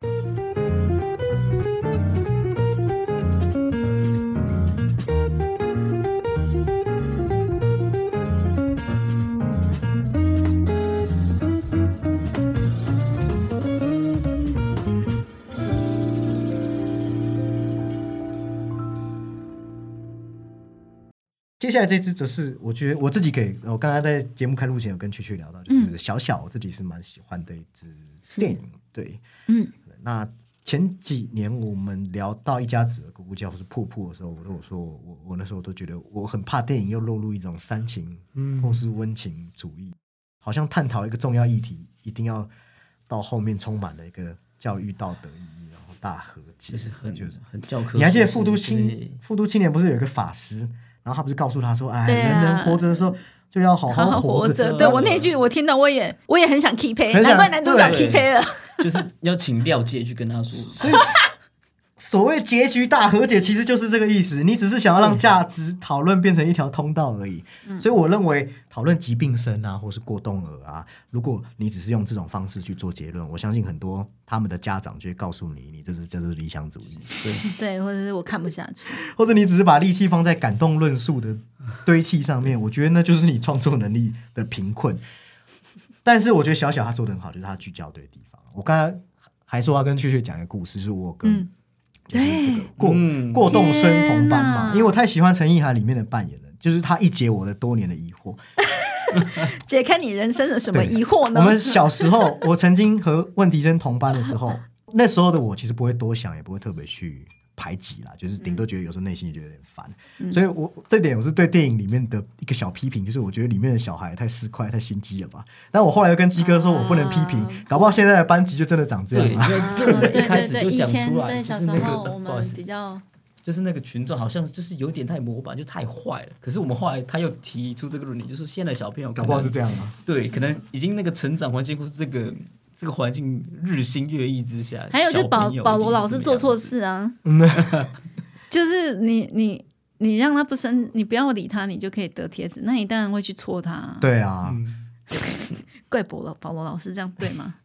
接下来这支则是我觉得我自己给我刚刚在节目开录前有跟曲曲聊到，就是小小我自己是蛮喜欢的一支电影。对，嗯，那前几年我们聊到一家子的咕咕叫或是瀑布的时候，我都有说我我那时候都觉得我很怕电影又落入一种煽情或是温情主义，好像探讨一个重要议题，一定要到后面充满了一个教育道德意义，然后大和解，就是很就是很教科。你还记得复都对青复读青年不是有一个法师，然后他不是告诉他说，哎，啊人人活着的时候就要好好好活活着。对我那句我听到，我也我也很想 keep 难怪男主角 keep pay 了。就是要请廖界去跟他说，所以所谓结局大和解，其实就是这个意思。你只是想要让价值讨论变成一条通道而已。所以我认为讨论疾病生啊，或是过动儿啊，如果你只是用这种方式去做结论，我相信很多他们的家长就会告诉你，你这是这是理想主义。对，对，或者是我看不下去。或者你只是把力气放在感动论述的堆砌上面，我觉得那就是你创作能力的贫困。但是我觉得小小他做的很好，就是他聚焦对地方。我刚才还说要跟雀雀讲一个故事，就是我跟、嗯就是这个过、嗯过动生同班嘛，因为我太喜欢陈意涵里面的扮演了，就是他一解我的多年的疑惑。解开你人生的什么疑惑呢？我们小时候，我曾经和问题生同班的时候，那时候的我其实不会多想，也不会特别去排挤啦，就是顶多觉得有时候内心觉得有点烦。所以我这点我是对电影里面的一个小批评，就是我觉得里面的小孩太市侩、太心机了吧。但我后来又跟鸡哥说，我不能批评，啊搞不好现在的班级就真的长这，样因了。为这我们一对开始对对，以就讲前出来，对就是那小时候个我们不好意思比较就是那个群众好像就是有点太模板，就太坏了。可是我们后来他又提出这个论点，就是现在小朋友搞不好是，这样吗？对，可能已经那个成长环境或是这个这个环境日新月异之下，还有就保保罗老师做错事啊，就是你你你让他不生，你不要理他，你就可以得贴子，那你当然会去戳他啊。对啊。怪保罗保罗老师这样对吗？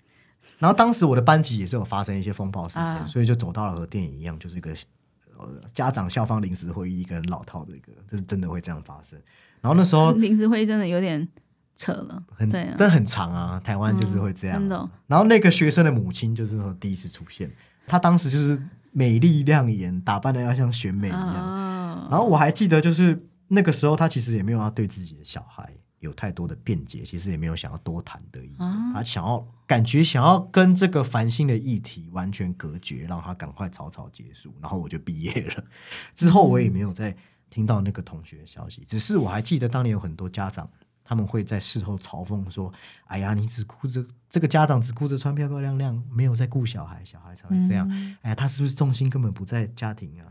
然后当时我的班级也是有发生一些风暴事件，啊所以就走到了和电影一样，就是一个呃家长校方临时会议一个很老套的一个，这是真的会这样发生。然后那时候 临时会议真的有点扯了，很对啊，真的很长啊，台湾就是会这样。真的哦然后那个学生的母亲就是说第一次出现，她当时就是美丽亮眼，打扮的要像选美一样。啊，然后我还记得，就是那个时候她其实也没有要对自己的小孩有太多的辩解，其实也没有想要多谈的意愿，啊她想要感觉想要跟这个烦心的议题完全隔绝，让她赶快草草结束。然后我就毕业了，之后我也没有再听到那个同学的消息，只是我还记得当年有很多家长。他们会在事后嘲讽说：“哎呀，你只顾着这个家长只顾着穿漂漂亮亮，没有在顾小孩，小孩才会这样。哎呀，他是不是重心根本不在家庭啊？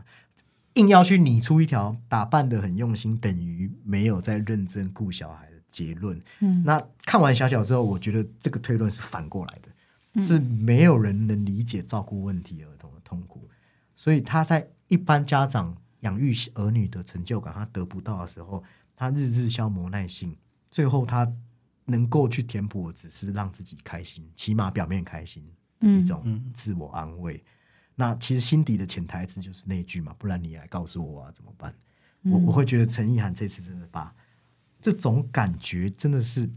硬要去拟出一条打扮的很用心，等于没有在认真顾小孩的结论。嗯那看完小小之后，我觉得这个推论是反过来的，是没有人能理解照顾问题儿童的痛苦，所以他在一般家长养育儿女的成就感他得不到的时候，他日日消磨耐性，最后他能够去填补，只是让自己开心，起码表面开心的一种自我安慰。那其实心底的潜台词就是那一句嘛，不然你来告诉我啊，怎么办？我我会觉得陈意涵这次真的把这种感觉真的是，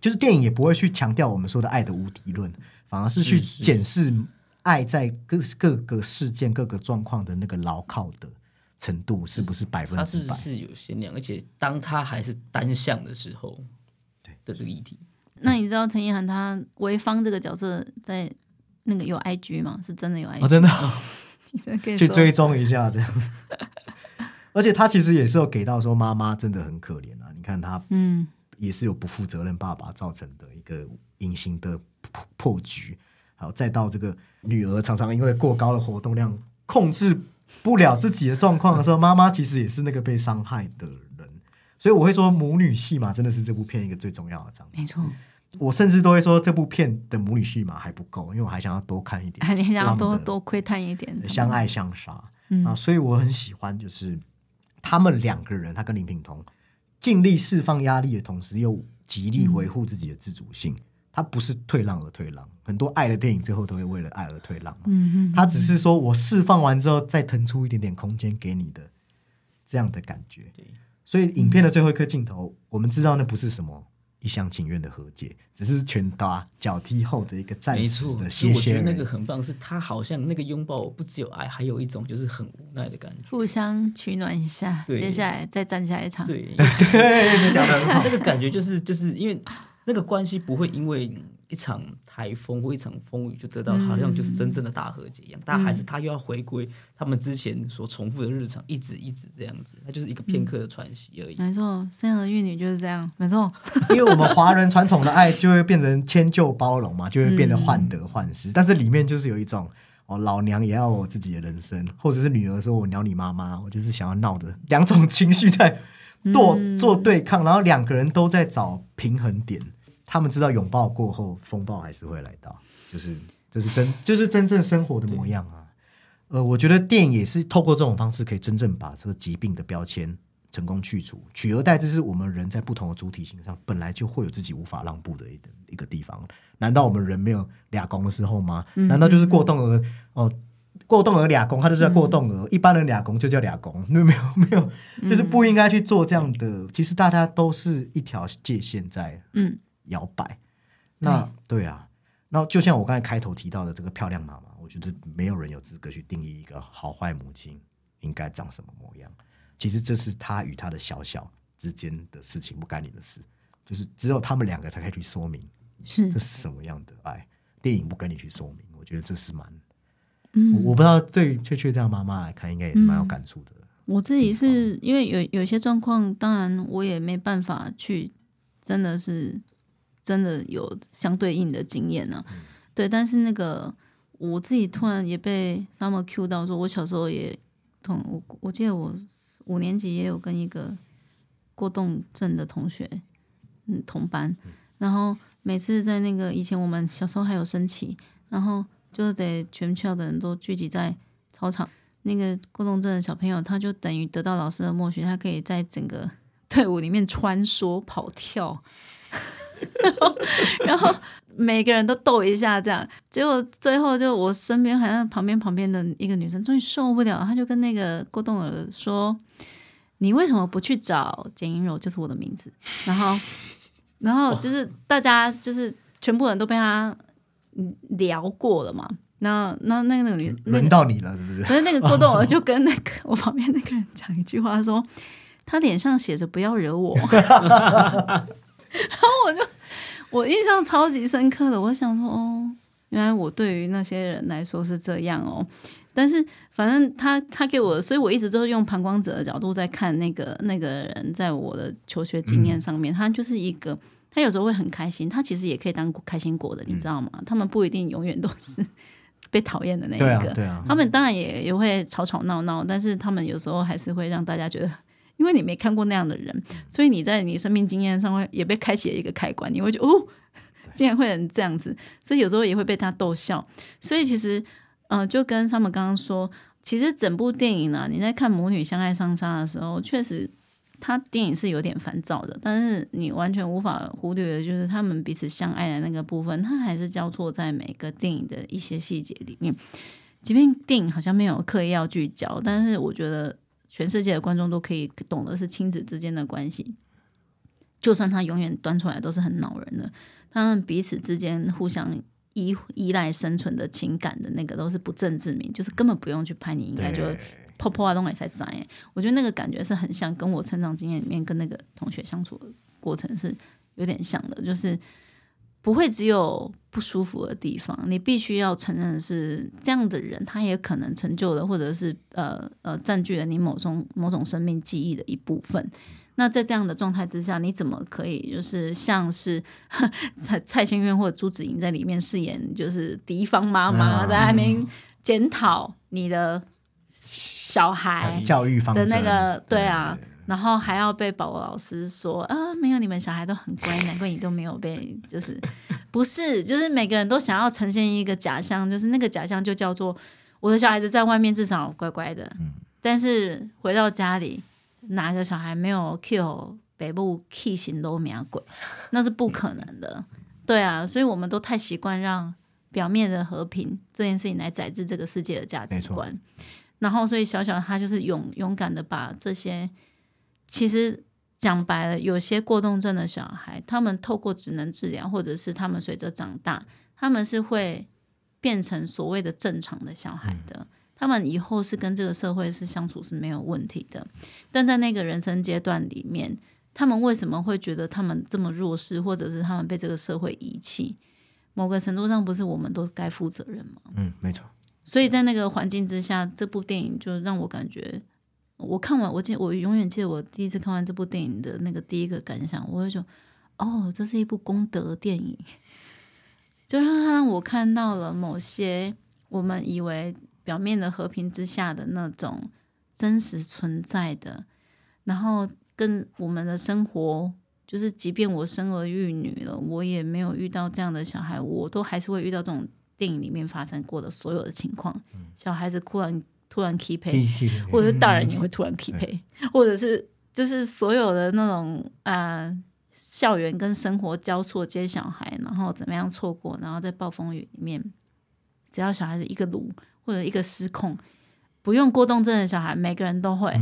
就是电影也不会去强调我们说的爱的无敌论，反而是去检视爱在各各个事件、各个状况的那个牢靠的程度是不是百分之百。是有限量？而且当他还是单向的时候，对的这个议题，那你知道陈意涵他潍坊这个角色在那个有 IG 吗？是真的有 IG，、哦，真的 去追踪一下这样。而且他其实也是有给到说妈妈真的很可怜啊，你看他嗯也是有不负责任爸爸造成的一个隐形的破破局，好，再到这个女儿常常因为过高的活动量控制不了自己的状况的时候，妈妈其实也是那个被伤害的人，所以我会说母女戏码真的是这部片一个最重要的章节。没错，我甚至都会说这部片的母女戏码还不够，因为我还想要多看一点，你想要多多窥探一点相爱相杀、嗯。啊，所以我很喜欢，就是他们两个人，他跟林品彤尽力释放压力的同时，又极力维护自己的自主性。他不是退让而退让，很多爱的电影最后都会为了爱而退让嘛。嗯嗯，他只是说我释放完之后，再腾出一点点空间给你的这样的感觉。对，所以影片的最后一颗镜头，我们知道那不是什么一厢情愿的和解，只是拳打脚踢后的一个暂时的所以我觉得那个很棒，是他好像那个拥抱不只有爱，还有一种就是很无奈的感觉。互相取暖一下，对接下来再站下一场。对，对，讲的很好那。个感觉就是就是因为那个关系不会因为一场台风或一场风雨就得到好像就是真正的大和解一样，但还是他又要回归他们之前所重复的日常，一直一直这样子，它就是一个片刻的喘息而已。没错，生儿育女就是这样，没错。因为我们华人传统的爱就会变成迁就包容嘛，就会变得患得患失。但是里面就是有一种哦，老娘也要我自己的人生，或者是女儿说我鸟你妈妈，我就是想要闹的两种情绪在做做对抗，然后两个人都在找平衡点。他们知道拥抱过后，风暴还是会来到，就是这是真，就是真正生活的模样啊。呃，我觉得电影也是透过这种方式，可以真正把这个疾病的标签成功去除，取而代之是我们人在不同的主体性上本来就会有自己无法让步的一个一个地方。难道我们人没有俩公的时候吗？难道就是过动而哦？过动而俩公，他就叫过动儿；一般人俩公就叫俩公，没有没有，就是不应该去做这样的。其实大家都是一条界限在嗯摇摆。那对啊，那就像我刚才开头提到的这个漂亮妈妈，我觉得没有人有资格去定义一个好坏母亲应该长什么模样。其实这是他与他的小小之间的事情，不干你的事。就是只有他们两个才可以去说明是这是什么样的爱。电影不跟你去说明，我觉得这是蛮……嗯我我不知道对雀雀这样妈妈来看，应该也是蛮有感触的。我自己是因为有有些状况，当然我也没办法去，真的是真的有相对应的经验呢、对，但是那个我自己突然也被 Summer Q 到，说我小时候也同我我记得我五年级也有跟一个过动症的同学嗯同班，然后每次在那个以前我们小时候还有升旗，然后就得全校的人都聚集在操场。那个过动症的小朋友，他就等于得到老师的默许，他可以在整个队伍里面穿梭跑跳，然 后然后每个人都逗一下，这样，结果最后就我身边好像旁边旁边的一个女生终于受不了，她就跟那个郭栋儿说：“你为什么不去找简英柔？就是我的名字。”然后 然后就是大家就是全部人都被他嗯聊过了嘛。那那那个女那个轮到你了，是不是？可是那个郭栋儿就跟那个我旁边那个人讲一句话说，他脸上写着“不要惹我”，然后我就我印象超级深刻的，我想说哦，原来我对于那些人来说是这样哦。但是反正他他给我，所以我一直都是用旁观者的角度在看那个那个人，在我的求学经验上面，他就是一个。他有时候会很开心，他其实也可以当开心果的，你知道吗？他们不一定永远都是 被讨厌的那一对啊个，，对啊。他们当然也也会吵吵闹闹，但是他们有时候还是会让大家觉得，因为你没看过那样的人，所以你在你生命经验上会也被开启了一个开关，你会觉得哦，竟然会有人这样子，所以有时候也会被他逗笑。所以其实，嗯、就跟他们刚刚说，其实整部电影呢、你在看母女相爱相杀的时候，确实。他电影是有点烦躁的，但是你完全无法忽略的就是他们彼此相爱的那个部分，它还是交错在每个电影的一些细节里面。即便电影好像没有刻意要聚焦，但是我觉得全世界的观众都可以懂的是亲子之间的关系。就算他永远端出来都是很恼人的，他们彼此之间互相依依赖生存的情感的那个都是不正之明，就是根本不用去拍，你应该就会破破啊东西才在耶。我觉得那个感觉是很像跟我成长经验里面跟那个同学相处的过程是有点像的，就是不会只有不舒服的地方，你必须要承认是这样的人，他也可能成就了，或者是呃呃占据了你某种某种生命记忆的一部分。那在这样的状态之下，你怎么可以就是像是 蔡蔡幸院或者朱子莹在里面饰演就是敌方妈妈，啊在那边检讨你的小孩教育方的那个对啊，然后还要被保罗老师说啊，没有你们小孩都很乖，难怪你都没有被，就是 不是，就是每个人都想要呈现一个假象，就是那个假象就叫做我的小孩子在外面至少乖乖的，但是回到家里，哪个小孩没有 kill 北部 key 型都名鬼，那是不可能的。对啊，所以我们都太习惯让表面的和平这件事情来载制这个世界的价值观。然后，所以小小他就是勇勇敢的把这些，其实讲白了，有些过动症的小孩，他们透过职能治疗，或者是他们随着长大，他们是会变成所谓的正常的小孩的。他们以后是跟这个社会是相处是没有问题的，但在那个人生阶段里面，他们为什么会觉得他们这么弱势，或者是他们被这个社会遗弃？某个程度上，不是我们都该负责任吗？嗯，没错，所以在那个环境之下，这部电影就让我感觉，我看完，我记我永远记得我第一次看完这部电影的那个第一个感想，我会说，哦，这是一部功德电影，就让它让我看到了某些我们以为表面的和平之下的那种真实存在的，然后跟我们的生活。就是，即便我生儿育女了，我也没有遇到这样的小孩，我都还是会遇到这种电影里面发生过的所有的情况。小孩子突然突然 keep 配，或者是大人也会突然 keep 配，或者是就是所有的那种啊、校园跟生活交错接小孩，然后怎么样错过，然后在暴风雨里面，只要小孩子一个鲁或者一个失控，不用过动症的小孩，每个人都会。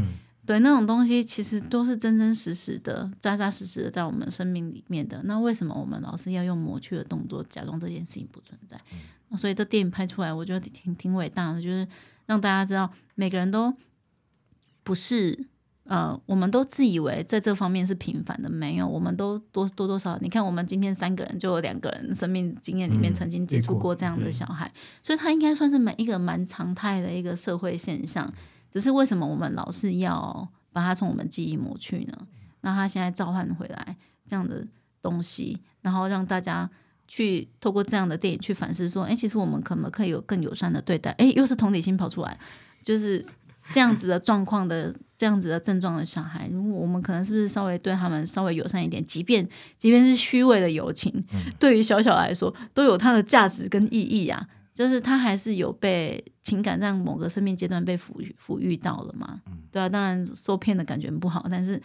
对那种东西，其实都是真真实实的、扎扎实实的在我们生命里面的。那为什么我们老是要用磨去的动作，假装这件事情不存在？那所以这电影拍出来，我觉得挺挺伟大的，就是让大家知道，每个人都不是呃，我们都自以为在这方面是平凡的，没有，我们都多多多少，你看我们今天三个人，就有两个人生命经验里面嗯曾经接触过过这样的小孩，所以他应该算是每一个蛮常态的一个社会现象。只是为什么我们老是要把它从我们记忆抹去呢？那他现在召唤回来这样的东西，然后让大家去透过这样的电影去反思说，哎，其实我们可不可以有更友善的对待？哎，又是同理心跑出来，就是这样子的状况的这样子的症状的小孩，如果我们可能是不是稍微对他们稍微友善一点，即便即便是虚伪的友情，对于小小来说都有它的价值跟意义啊。就是他还是有被情感让某个生命阶段被抚育抚育到了嘛？对啊，当然受骗的感觉很不好，但是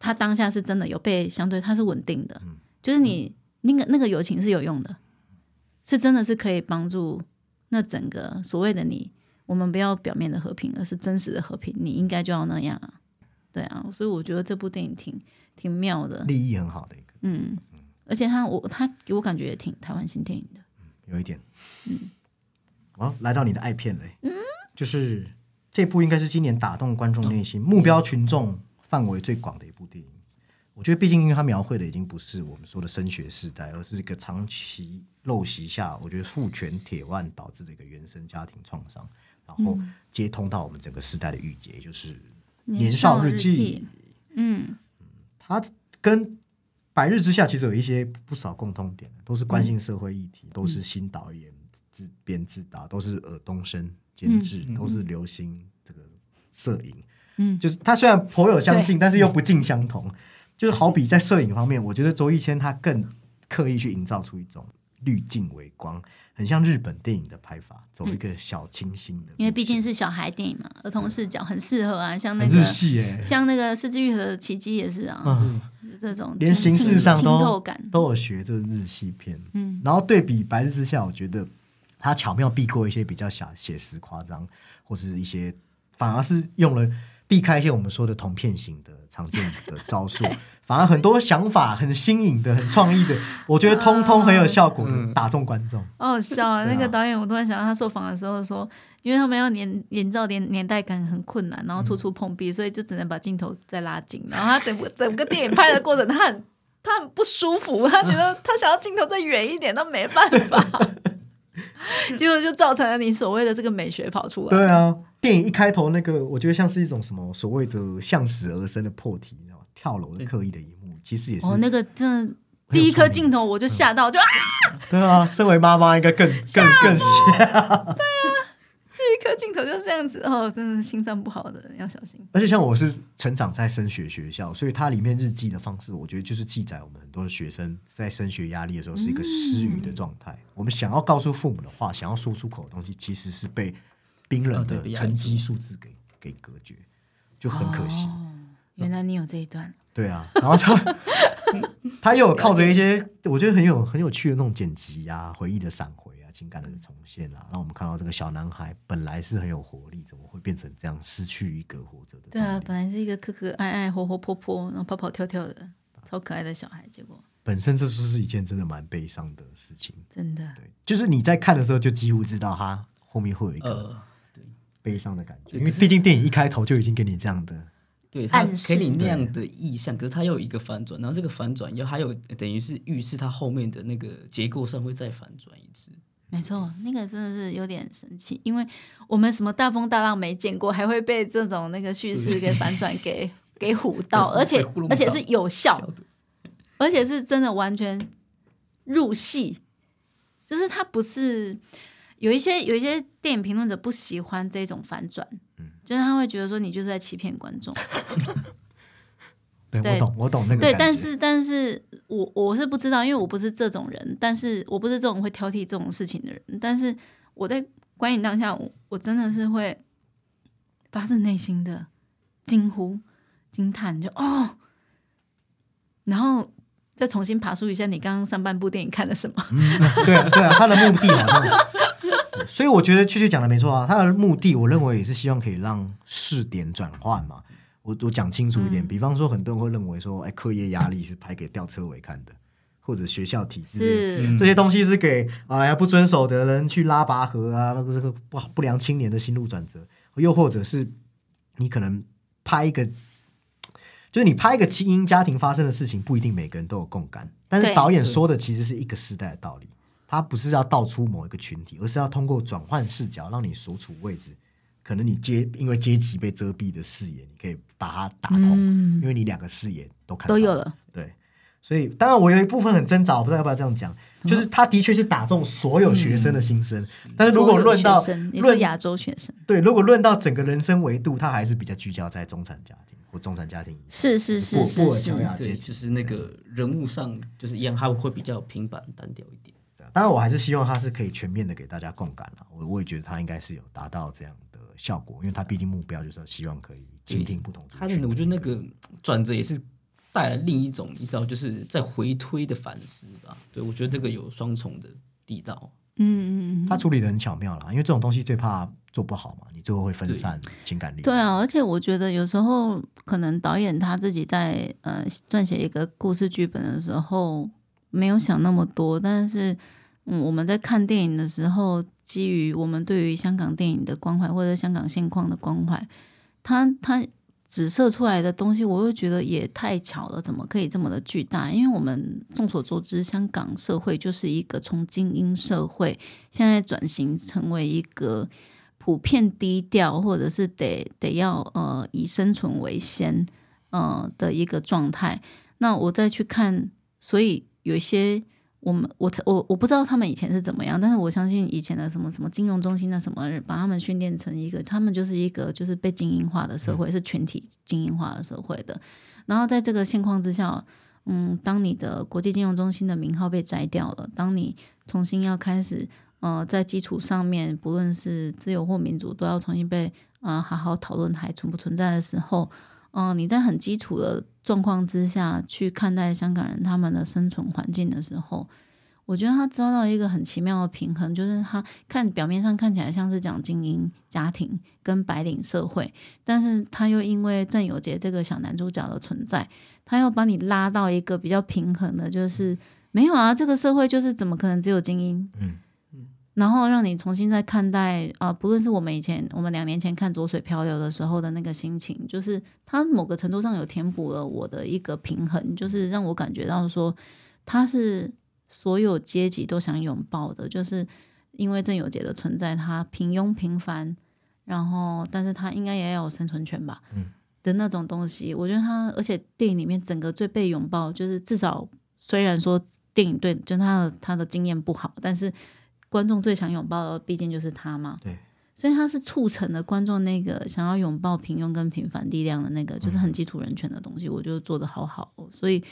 他当下是真的有被相对他是稳定的，就是你那个那个友情是有用的，是真的是可以帮助那整个所谓的你，我们不要表面的和平，而是真实的和平，你应该就要那样啊，对啊，所以我觉得这部电影挺挺妙的，利益很好的一个，嗯，而且他我他给我感觉也挺台湾新电影的。有一点。嗯好，来到你的爱片嘞，就是这部应该是今年打动观众内心、目标群众范围最广的一部电影。我觉得，毕竟因为他描绘的已经不是我们说的升学时代，而是一个长期陋习下，我觉得父权铁腕导致的一个原生家庭创伤，然后接通到我们整个时代的郁结，就是《年少日记》。嗯，他跟《百日之下》其实有一些不少共通点，都是关心社会议题，都是新导演自编自导，都是尔冬升监制，都是流行这个摄影。嗯就是他虽然颇有相近，但是又不尽相同。就是好比在摄影方面，我觉得周一谦他更刻意去营造出一种滤镜微光，很像日本电影的拍法，走一个小清新的因为毕竟是小孩电影嘛，儿童视角很适合啊，像那个日系耶、像那个《四之愈合的奇迹》也是啊，嗯，就这种连形式上都感，都有学这个日系片，嗯，然后对比《白日之下》，我觉得他巧妙避过一些比较小写实夸张，或是一些反而是用了避开一些我们说的同片型的常见的招数，反而很多想法很新颖的、很创意的，我觉得通通很有效果的 打中观众。好好笑啊！那个导演，我突然想到他受访的时候说，因为他们要年营造年年代感很困难，然后处处碰壁，所以就只能把镜头再拉近。然后他整部整个电影拍的过程，他很他很不舒服，他觉得 他想要镜头再远一点，但没办法。结果就造成了你所谓的这个美学跑出来。对啊，电影一开头那个，我觉得像是一种什么所谓的向死而生的破题，你知道吗？跳楼的刻意的一幕，其实也是哦，那个真的第一颗镜头我就吓到，就啊，对啊，身为妈妈应该更更更吓。颗镜头就是这样子，哦，真的是心脏不好的人要小心。而且像我是成长在升学学校，所以它里面日记的方式，我觉得就是记载我们很多的学生在升学压力的时候是一个失语的状态。我们想要告诉父母的话，想要说出口的东西，其实是被冰冷的成绩数字给给隔绝，就很可惜。原来你有这一段，对啊，然后他 他又有靠着一些我觉得很有很有趣的那种剪辑啊、回忆的闪回啊、情感的重现啊，让我们看到这个小男孩本来是很有活力，怎么会变成这样，失去一个活着的？对啊，本来是一个可可爱爱、活活泼泼，然后跑跑跳跳的，超可爱的小孩，结果本身这就是一件真的蛮悲伤的事情。真的对，就是你在看的时候就几乎知道他后面会有一个呃，悲伤的感觉，因为毕竟电影一开头就已经给你这样的。对他暗示给你那样的意象，可是他又有一个反转，然后这个反转又还有等于是预示他后面的那个结构上会再反转一次。没错，那个真的是有点神奇，因为我们什么大风大浪没见过，还会被这种那个叙事给反转给 给唬到，而且而且是有效而且是真的完全入戏，就是他不是有一些有一些电影评论者不喜欢这种反转，就是他会觉得说你就是在欺骗观众，我懂，我懂那个对，但是但是我我是不知道，因为我不是这种人，但是我不是这种会挑剔这种事情的人，但是我在观影当下，我我真的是会发自内心的惊呼、惊叹，就哦，然后再重新爬梳一下你刚刚上半部电影看了什么。对啊，对啊，他的目的好像，所以我觉得确确讲的没错啊，他的目的我认为也是希望可以让视点转换嘛。我我讲清楚一嗯。点，比方说很多人会认为说，哎，课业压力是拍给吊车尾看的，或者学校体制是，这些东西是给哎呀不遵守的人去拉拔河啊，那个这个不不良青年的心路转折，又或者是你可能拍一个，就是你拍一个精英家庭发生的事情，不一定每个人都有共感，但是导演说的其实是一个时代的道理，他不是要道出某一个群体，而是要通过转换视角，让你所处位置。可能你阶因为阶级被遮蔽的视野，你可以把它打通，嗯。因为你两个视野都看到。都有了，对，所以当然我有一部分很挣扎，我不知道要不要这样讲，就是他的确是打中所有学生的心声，但是如果论到论亚洲学生，对，如果论到整个人生维度，他还是比较聚焦在中产家庭或中产家庭。是是是布是布尔乔是，对，亚阶级就是那个人物上就是一样，他会比较平板单调一点。当然，我还是希望他是可以全面的给大家共感了。我我也觉得他应该是有达到这样的效果，因为他毕竟目标就是要希望可以倾听不同他的我觉得那个转折也是带来另一种，你知道，就是在回推的反思吧。对我觉得这个有双重的力道。嗯嗯嗯，他处理的很巧妙啦，因为这种东西最怕做不好嘛，你最后会分散情感力。对啊，而且我觉得有时候可能导演他自己在呃撰写一个故事剧本的时候没有想那么多，但是嗯我们在看电影的时候，基于我们对于香港电影的关怀或者香港现况的关怀，他他指射出来的东西，我又觉得也太巧了，怎么可以这么的巨大？因为我们众所周知，香港社会就是一个从精英社会现在转型成为一个普遍低调，或者是得得要呃以生存为先呃的一个状态。那我再去看，所以有一些我们我我我不知道他们以前是怎么样，但是我相信以前的什么什么金融中心的什么，把他们训练成一个，他们就是一个就是被精英化的社会，是群体精英化的社会的。然后在这个现况之下，嗯，当你的国际金融中心的名号被摘掉了，当你重新要开始呃在基础上面，不论是自由或民主，都要重新被呃好好讨论还存不存在的时候，嗯、你在很基础的状况之下去看待香港人他们的生存环境的时候，我觉得他抓到一个很奇妙的平衡，就是他看表面上看起来像是讲精英家庭跟白领社会，但是他又因为郑有杰这个小男主角的存在，他要把你拉到一个比较平衡的，就是没有啊，这个社会就是怎么可能只有精英？嗯然后让你重新再看待啊、不论是我们以前我们两年前看《浊水漂流》的时候的那个心情，就是它某个程度上有填补了我的一个平衡，就是让我感觉到说，它是所有阶级都想拥抱的，就是因为郑有杰的存在，他平庸平凡，然后但是他应该也要有生存权吧，嗯的那种东西，我觉得他，而且电影里面整个最被拥抱，就是至少虽然说电影对就他的他的经验不好，但是观众最想拥抱的毕竟就是他嘛。对，所以他是促成了观众那个想要拥抱平庸跟平凡力量的那个，就是很基础人权的东西，我觉得做的好好哦。所以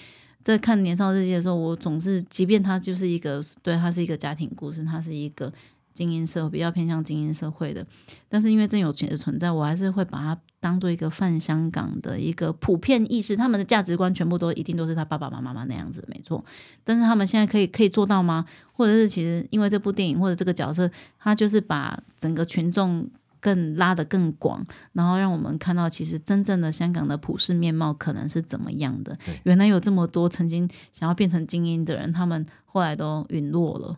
在看《年少日记》的时候，我总是，即便他就是一个对，他是一个家庭故事，他是一个精英社会比较偏向精英社会的，但是因为郑有钱的存在，我还是会把它当做一个泛香港的一个普遍意识，他们的价值观全部都一定都是他爸爸妈妈那样子，没错。但是他们现在可以可以做到吗？或者是其实因为这部电影或者这个角色，他就是把整个群众更拉得更广，然后让我们看到其实真正的香港的普世面貌可能是怎么样的。原来有这么多曾经想要变成精英的人，他们后来都陨落了。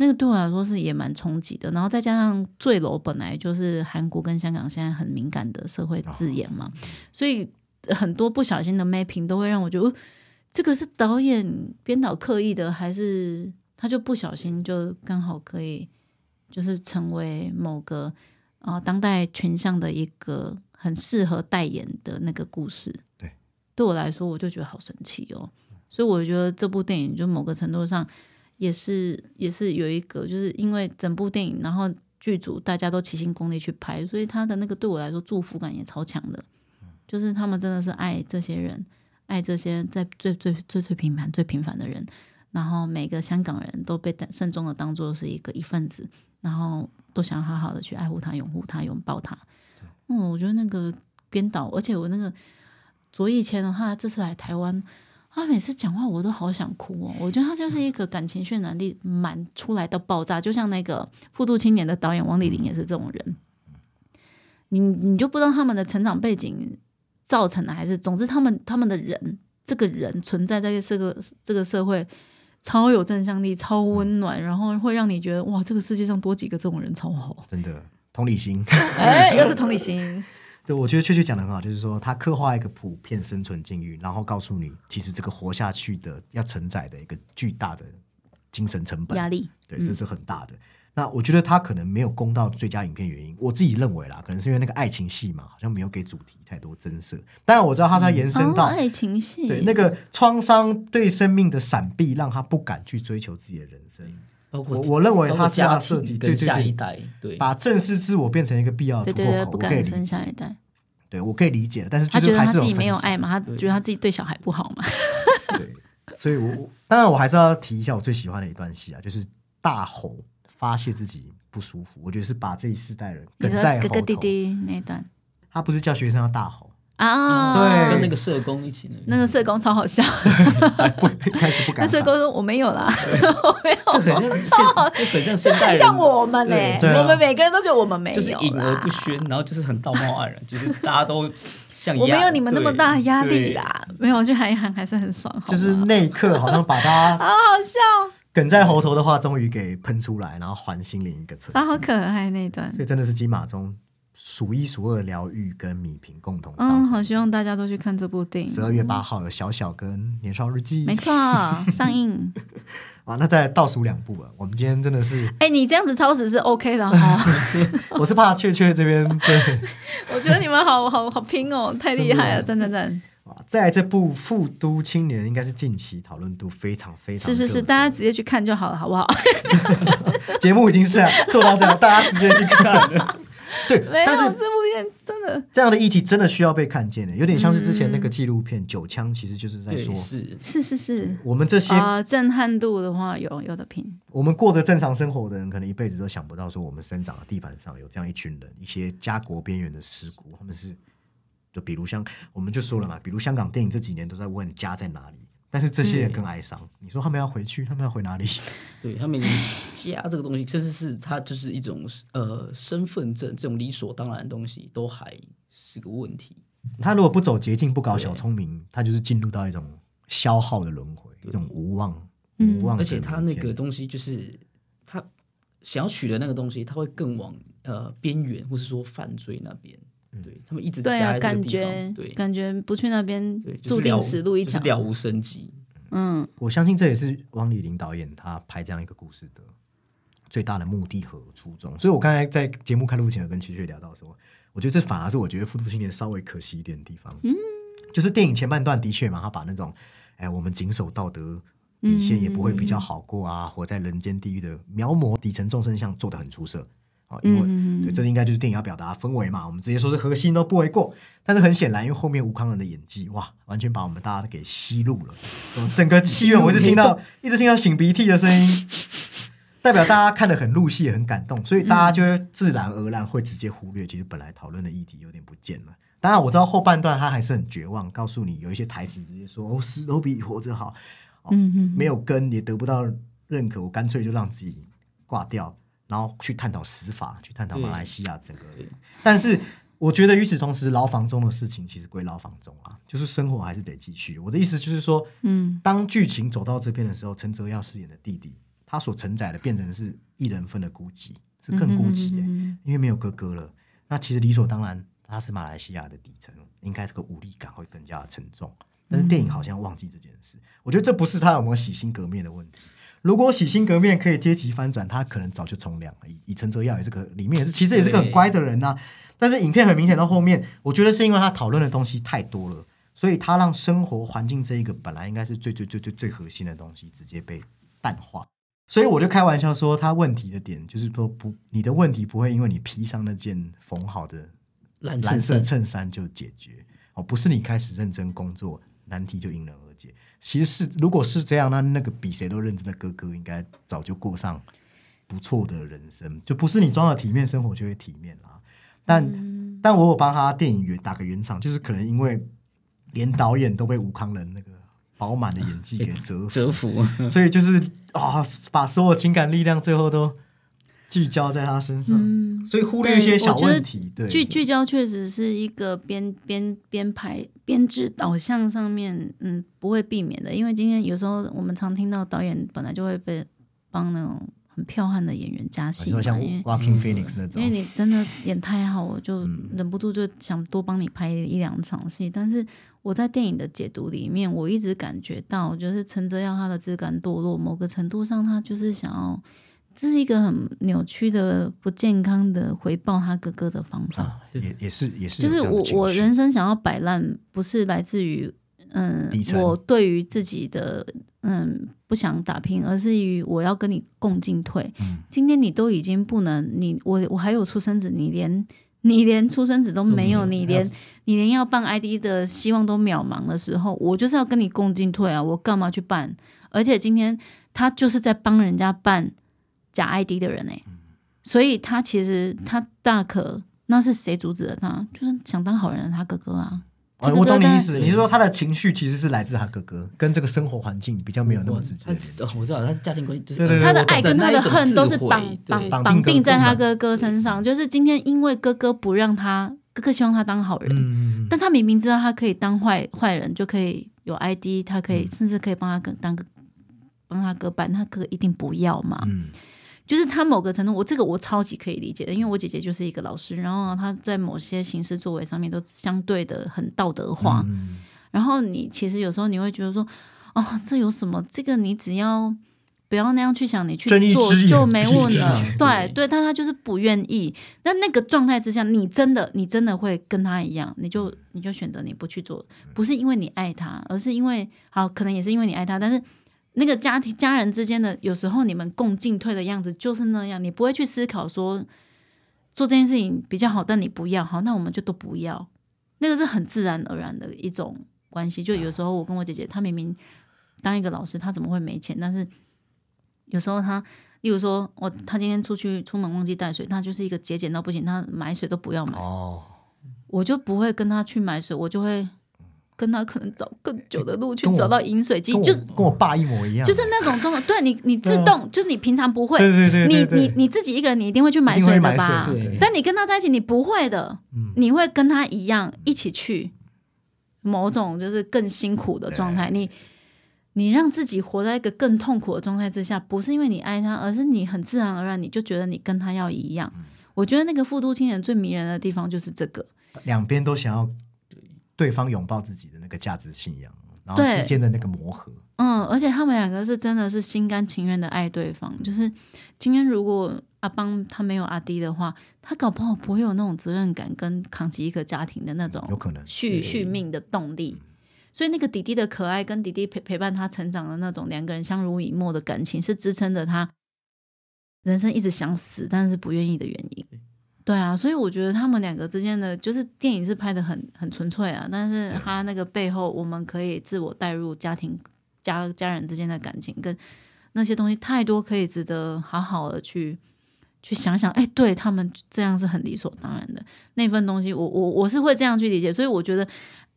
那个对我来说是也蛮冲击的，然后再加上“坠楼”本来就是韩国跟香港现在很敏感的社会字眼嘛，所以很多不小心的 mapping 都会让我觉得，这个是导演编导刻意的，还是他就不小心就刚好可以就是成为某个啊当代群像的一个很适合代言的那个故事。对，对我来说我就觉得好神奇哦，所以我觉得这部电影就某个程度上。也是也是有一个，就是因为整部电影，然后剧组大家都齐心共力去拍，所以他的那个对我来说祝福感也超强的。就是他们真的是爱这些人，爱这些在最最最最平凡最平凡的人，然后每个香港人都被慎重的当做是一个一份子，然后都想好好的去爱护他、拥护他、拥抱他。嗯，我觉得那个编导，而且我那个卓义谦的话，这次来台湾。他每次讲话我都好想哭哦，我觉得他就是一个感情渲染力满出来的爆炸，就像那个《复读青年》的导演王丽玲也是这种人。你你就不知道他们的成长背景造成的，还是总之他们他们的人这个人存在在这个这个社会超有正向力、超温暖，然后会让你觉得哇，这个世界上多几个这种人超好，真的同理心，哎，又是同理心。对，我觉得确确讲的很好，就是说他刻画一个普遍生存境遇，然后告诉你，其实这个活下去的要承载的一个巨大的精神成本压力，对，这是很大的。那我觉得他可能没有攻到最佳影片原因，我自己认为啦，可能是因为那个爱情戏嘛，好像没有给主题太多增色。当然我知道他在延伸到爱情戏，对那个创伤对生命的闪避，让他不敢去追求自己的人生。包括我认为他是要设计对下一代，对，把正视自我变成一个必要的突破口，不敢生下一代。对，我可以理解的，但是他觉得他自己没有爱嘛，他觉得他自己对小孩不好嘛。对，所以，我当然我还是要提一下我最喜欢的一段戏啊，就是大吼发泄自己不舒服，我觉得是把这一世代人梗在哥哥弟弟那段，他不是叫学生要大吼。啊，对，跟那个社工一起。那个社工超好笑，不开始不敢。那社工说我没有啦，我没有，超好，很像现代人，像我们呢，我们每个人都觉得我们没有，就是隐而不宣，然后就是很道貌岸然，就是大家都像我没有你们那么大的压力啦，没有去喊一喊还是很爽，就是那一刻好像把他 好好笑，梗在喉头的话终于给喷出来，然后还心灵一个存，他好可爱那一段，所以真的是金马中。数一数二疗愈跟米平共同嗯，好希望大家都去看这部电影。十二月八号有小小跟年少日记，没错，上映。啊，那再倒数两部了。我们今天真的是，哎，你这样子超时是 OK 的哈。我是怕雀雀这边对。我觉得你们好好好拼哦，太厉害了，赞赞赞。啊，在这部《复都青年》应该是近期讨论度非常非常是是是，大家直接去看就好了，好不好？节目已经是做到这样，大家直接去看。对，但是这部片真的这样的议题真的需要被看见的，有点像是之前那个纪录片《九枪》，其实就是在说，是是是是，我们这些啊震撼度的话，有有的拼。我们过着正常生活的人，可能一辈子都想不到，说我们生长的地板上有这样一群人，一些家国边缘的尸骨，他们是，就比如像我们就说了嘛，比如香港电影这几年都在问家在哪里。但是这些人更哀伤。你说他们要回去，他们要回哪里？对他们家这个东西，甚至是他就是一种呃身份证这种理所当然的东西，都还是个问题。他如果不走捷径，不搞小聪明，他就是进入到一种消耗的轮回，一种无望、无望。而且他那个东西，就是他想要取的那个东西，他会更往呃边缘，或是说犯罪那边。对他们一直在对啊，感觉对，感觉不去那边注定死路一条，了无生机。嗯，我相信这也是汪丽玲导演他拍这样一个故事的最大的目的和初衷。所以我刚才在节目开录前有跟曲曲聊到说，我觉得这反而是我觉得《复读青年》稍微可惜一点的地方。嗯，就是电影前半段的确嘛，他把那种哎，我们谨守道德底线也不会比较好过啊，活在人间地狱的描摹底层众生相做的很出色。啊，因为对，这应该就是电影要表达氛围嘛。我们直接说是核心都不为过。但是很显然，因为后面吴康仁的演技，哇，完全把我们大家给吸入了。整个戏院，我一直听到，一直听到擤鼻涕的声音。代表大家看得很入戏，也很感动，所以大家就会自然而然会直接忽略，其实本来讨论的议题有点不见了。当然我知道后半段他还是很绝望，告诉你有一些台词直接说哦，死都比活着好，哦、嗯嗯没有根也得不到认可，我干脆就让自己挂掉，然后去探讨司法，去探讨马来西亚整个对。但是我觉得与此同时，牢房中的事情其实归牢房中啊，就是生活还是得继续。我的意思就是说，嗯当剧情走到这边的时候，陈泽耀饰演的弟弟，他所承载的变成是一人份的孤寂，是更孤寂因为没有哥哥了。那其实理所当然，他是马来西亚的底层，应该这个无力感会更加的沉重。但是电影好像忘记这件事，我觉得这不是他有没有洗心革面的问题。如果洗心革面可以阶级翻转，他可能早就从良了。以以陈泽耀也是个里面也是，其实也是个很乖的人呐、但是影片很明显到后面，我觉得是因为他讨论的东西太多了，所以他让生活环境这一个本来应该是最最最最最核心的东西，直接被淡化。所以我就开玩笑说，他问题的点就是说不，你的问题不会因为你披上那件缝好的蓝蓝色衬衫衬衫就解决哦，不是你开始认真工作，难题就迎刃而解。其实是如果是这样，那那个比谁都认真的哥哥，应该早就过上不错的人生，就不是你装了体面生活就会体面啦。但、嗯但我有帮他电影原打个圆场，就是可能因为连导演都被吴康仁那个饱满的演技给 折服，折服，所以就是啊、把所有情感力量最后都聚焦在他身上，嗯，所以忽略一些小问题。对，聚聚焦确实是一个编编编排编制导向上面，嗯，不会避免的。因为今天有时候我们常听到导演本来就会被帮那种很彪悍的演员加戏像因为 Walking Phoenix 那种因为，你真的演太好，我就嗯忍不住就想多帮你拍一两场戏。但是我在电影的解读里面，我一直感觉到，就是陈哲耀他的自甘堕落，某个程度上他就是想要，这是一个很扭曲的、不健康的回报他哥哥的方法。啊，也也是也是就是我我人生想要摆烂，不是来自于嗯我对于自己的嗯不想打拼，而是于我要跟你共进退。嗯今天你都已经不能，你我我还有出生子，你连你连出生子都没有，都没有你连你连要办 ID 的希望都渺茫的时候，我就是要跟你共进退啊！我干嘛去办？而且今天他就是在帮人家办假 ID 的人哎、嗯所以他其实他大可那是谁阻止了他？就是想当好人的他哥哥啊。哦，我懂你意思。你是说他的情绪其实是来自他哥哥，跟这个生活环境比较没有那么直接。我知道他是家庭关系，就是对对对他的爱跟他的恨都是绑绑绑定在他哥哥哥身上，就是今天因为哥哥不让他，哥哥希望他当好人，嗯，但他明明知道他可以当坏坏人，就可以有 ID，他可以、嗯。甚至可以帮他哥当个帮他哥办，他哥一定不要嘛。嗯就是他某个程度，我这个我超级可以理解的，因为我姐姐就是一个老师，然后她在某些行事作为上面都相对的很道德化，嗯然后你其实有时候你会觉得说，哦，这有什么？这个你只要不要那样去想，你去做就没问了。对对对，但他就是不愿意。那那个状态之下，你真的你真的会跟他一样，你就你就选择你不去做，不是因为你爱他，而是因为好，可能也是因为你爱他，但是。那个家庭家人之间的，有时候你们共进退的样子就是那样，你不会去思考说做这件事情比较好，但你不要好，那我们就都不要。那个是很自然而然的一种关系。就有时候我跟我姐姐，她明明当一个老师，她怎么会没钱？但是有时候她，例如说我她今天出去出门忘记带水，她就是一个节俭到不行，她买水都不要买，哦，我就不会跟她去买水，我就会跟他可能走更久的路去跟我找到饮水机，就是跟我爸一模一样，就是那种状况。对你，你自动，就是你平常不会，对对对你你你自己一个人，你一定会去买水的吧？但你跟他在一起，你不会的，嗯你会跟他一样一起去某种就是更辛苦的状态。你你让自己活在一个更痛苦的状态之下，不是因为你爱他，而是你很自然而然你就觉得你跟他要一样。嗯我觉得那个复读青年最迷人的地方就是这个，两边都想要对方拥抱自己的那个价值信仰，然后之间的那个磨合，嗯，而且他们两个是真的是心甘情愿的爱对方。就是今天如果阿邦他没有阿弟的话，他搞不好不会有那种责任感跟扛起一个家庭的那种有可能续续命的动力。所以那个弟弟的可爱跟弟弟陪陪伴他成长的那种两个人相濡以沫的感情，是支撑着他人生一直想死但是不愿意的原因。对啊，所以我觉得他们两个之间的，就是电影是拍的很很纯粹啊，但是他那个背后，我们可以自我带入家庭家家人之间的感情，跟那些东西太多，可以值得好好的去去想想。哎，对他们这样是很理所当然的那份东西，我我我是会这样去理解。所以我觉得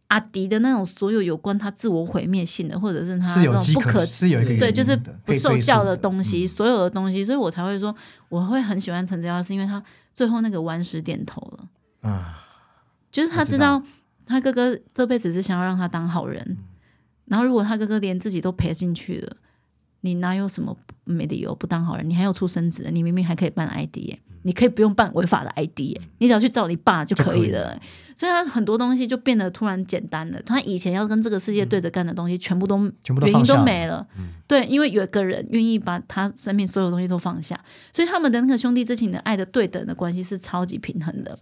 阿迪的那种所有有关他自我毁灭性的，或者是他是有那种不可是有一个对，就是不受教的东东西，所有的东西，所以我才会说我会很喜欢陈哲耀，是因为他最后那个顽石点头了，啊，就是他知道他哥哥这辈子是想要让他当好人，嗯。然后如果他哥哥连自己都赔进去了，你哪有什么没理由不当好人？你还有出生子，你明明还可以办 ID 耶、你可以不用办违法的 ID，、耶你只要去找你爸就可以了。所以他很多东西就变得突然简单了。他以前要跟这个世界对着干的东西，全部都嗯全部都原因放下了嗯都没了。对，因为有一个人愿意把他生命所有东西都放下，所以他们的那个兄弟之情的爱的对等的关系是超级平衡的。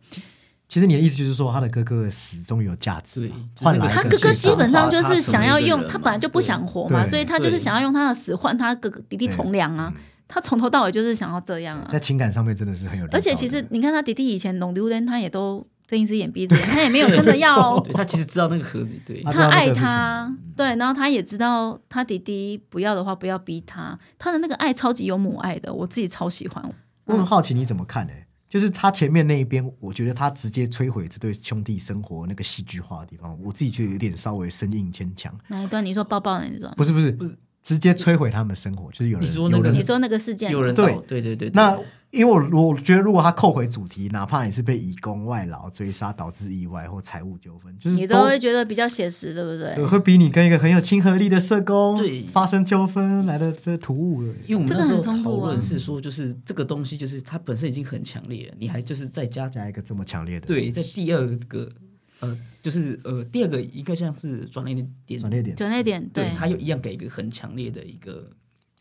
其实你的意思就是说，他的哥哥的死终于有价值对嘛，就是那个换来他哥哥基本上就是想要用，他本来就不想活嘛，所以他就是想要用他的死换他哥哥弟弟从良啊。他从头到尾就是想要这样啊。在情感上面真的是很有。而且其实你看他弟弟以前弄丢人，他也都睁一只眼闭一只眼，他也没有真的要他其实知道那个盒子，对他爱他，对，然后他也知道他弟弟不要的话不要逼他，他的那个爱超级有母爱的，我自己超喜欢。我很好奇你怎么看呢、就是他前面那一边，我觉得他直接摧毁这对兄弟生活那个戏剧化的地方，我自己觉得有点稍微生硬牵强。哪一段？你说抱抱的那段？不是不是，直接摧毁他们生活，就是有人你说那个你说那个事件？有人对对对对，那因为我我觉得，如果他扣回主题，哪怕你是被以工外劳追杀导致意外或财务纠纷，就是你都会觉得比较写实，对不对？对，会比你跟一个很有亲和力的社工对发生纠纷来的这突兀了。因为我们这个那时候讨很冲突啊论是说，就是这个东西，就是它本身已经很强烈了，你还就是再加加一个这么强烈的对，在第二个呃，就是呃第二个一个像是转捩点，转捩点，转捩点，对，他，又一样给一个很强烈的一个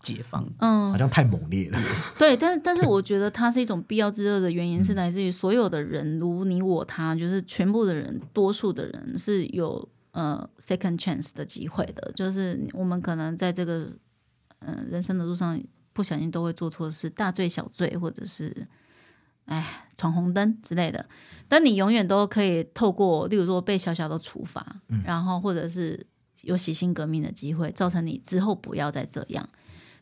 解放。嗯好，像太猛烈了。对，但是但是我觉得它是一种必要之恶的原因，是来自于所有的人，如你我他，就是全部的人，多数的人是有呃 second chance 的机会的，就是我们可能在这个呃人生的路上不小心都会做错事，大罪小罪，或者是哎闯红灯之类的，但你永远都可以透过，例如说被小小的处罚，然后或者是有洗心革面的机会，造成你之后不要再这样。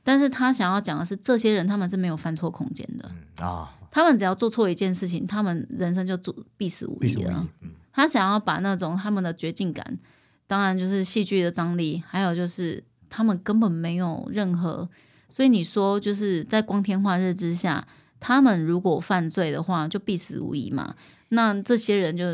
但是他想要讲的是，这些人他们是没有犯错空间的，啊，他们只要做错一件事情，他们人生就做必死无疑疑了。。嗯，他想要把那种他们的绝境感，当然就是戏剧的张力，还有就是他们根本没有任何，所以你说就是在光天化日之下，他们如果犯罪的话，就必死无疑嘛。那这些人就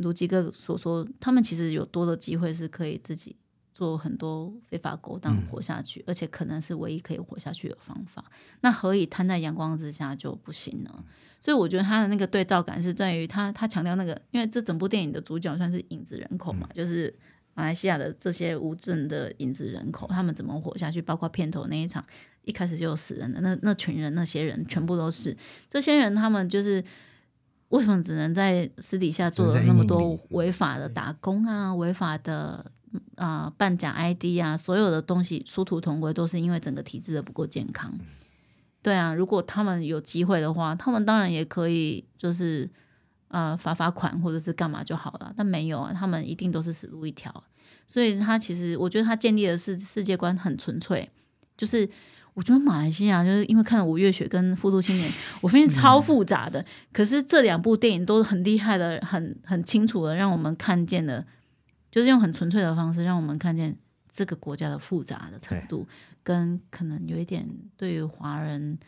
如吉哥所说，他们其实有多的机会是可以自己做很多非法勾当活下去，而且可能是唯一可以活下去的方法。那何以摊在阳光之下就不行呢？所以我觉得他的那个对照感是在于他他强调那个，因为这整部电影的主角算是影子人口嘛，就是马来西亚的这些无证的影子人口，他们怎么活下去？包括片头那一场，一开始就有死人的那那群人，那些人全部都是这些人，他们就是。为什么只能在私底下做了那么多违法的打工啊、违法的啊、办假 ID 啊，所有的东西殊途同归，都是因为整个体制的不够健康。对啊，如果他们有机会的话，他们当然也可以就是呃罚罚款或者是干嘛就好了，但没有啊，他们一定都是死路一条。所以他其实我觉得他建立的是世界观很纯粹，就是我觉得马来西亚就是因为看了《五月雪》跟《复读青年》，我发现超复杂的，可是这两部电影都很厉害的，很很清楚的让我们看见了，就是用很纯粹的方式让我们看见这个国家的复杂的程度，跟可能有一点对于华人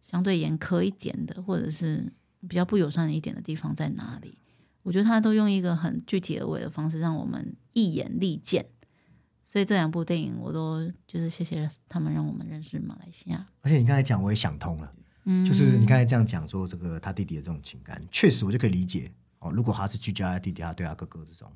相对严苛一点的，或者是比较不友善一点的地方在哪里？我觉得他都用一个很具体而为的方式，让我们一眼立见。所以这两部电影我都就是谢谢他们，让我们认识马来西亚。而且你刚才讲，我也想通了，嗯，就是你刚才这样讲说这个他弟弟的这种情感，确实我就可以理解哦。如果他是居家的弟弟，他对他哥哥这种，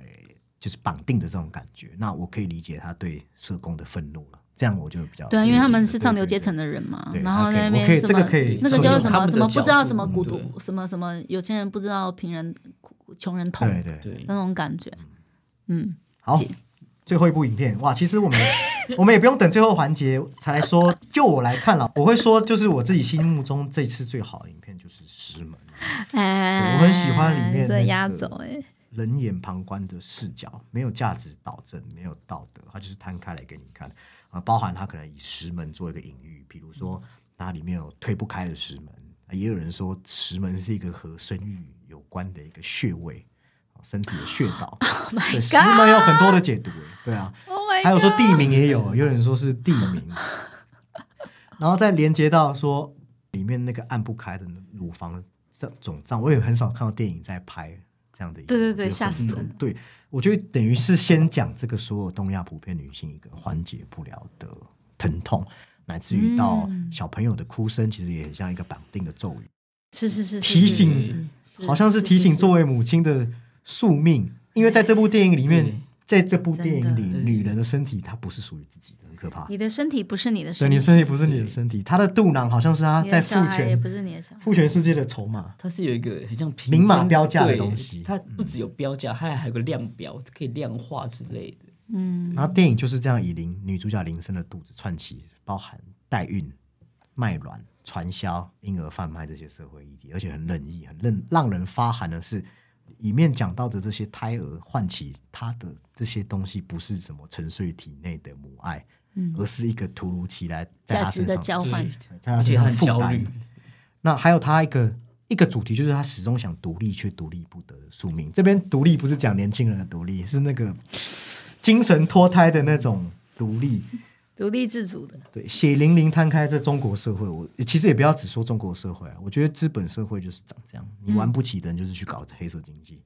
诶，就是绑定的这种感觉，那我可以理解他对社工的愤怒了。这样我就比较对啊，因为他们是上流阶层的人嘛，对然后那我可以边什么这个可以那个说叫什么什么不知道什么孤独什么什么有钱人不知道贫人穷人痛对对对。那种感觉，嗯，好解，最后一部影片哇，其实我们 我们也不用等最后环节才来说。就我来看了，我会说，就是我自己心目中这次最好的影片就是《师门》，哎我很喜欢里面这那个压轴哎，冷眼旁观的视角，没有价值导正，没有道德，它就是摊开来给你看。啊、包含它可能以石门做一个隐喻，比如说它里面有推不开的石门，也有人说石门是一个和生育有关的一个穴位，身体的穴道。对，石门有很多的解读，对啊，Oh my 还有说地名也有，有人说是地名，然后再连接到说里面那个按不开的乳房胀肿胀，我也很少看到电影在拍这样的对对对吓死人。了对，我觉得等于是先讲这个所有东亚普遍女性一个缓解不了的疼痛，乃至于到嗯小朋友的哭声，其实也很像一个绑定的咒语。是是是是提醒好像是提醒作为母亲的宿命，因为在这部电影里面，在这部电影里，女人的身体它不是属于自己的，很可怕。你的身体不是你的对，身体，你的身体不是你的身体，她的肚囊好像是她在父的小孩也权不是你的小孩。父权世界的筹码。它是有一个很像评明码标价的东西它不只有标价，它还有个量表，可以量化之类的。嗯，然后电影就是这样以林女主角林森的肚子串起，包含代孕、卖卵、传销、婴儿贩卖这些社会议题，而且很冷意、很让让人发寒的是，里面讲到的这些胎儿唤起他的这些东西，不是什么沉睡体内的母爱，而是一个突如其来在他身上交换对，在他身上负担很焦虑。那还有他一个一个主题，就是他始终想独立却独立不得的宿命。这边独立不是讲年轻人的独立，是那个精神脱胎的那种独立。独立自主的。对，血淋淋摊开在中国社会，我其实也不要只说中国社会啊，我觉得资本社会就是长这样，你玩不起的人就是去搞黑色经济，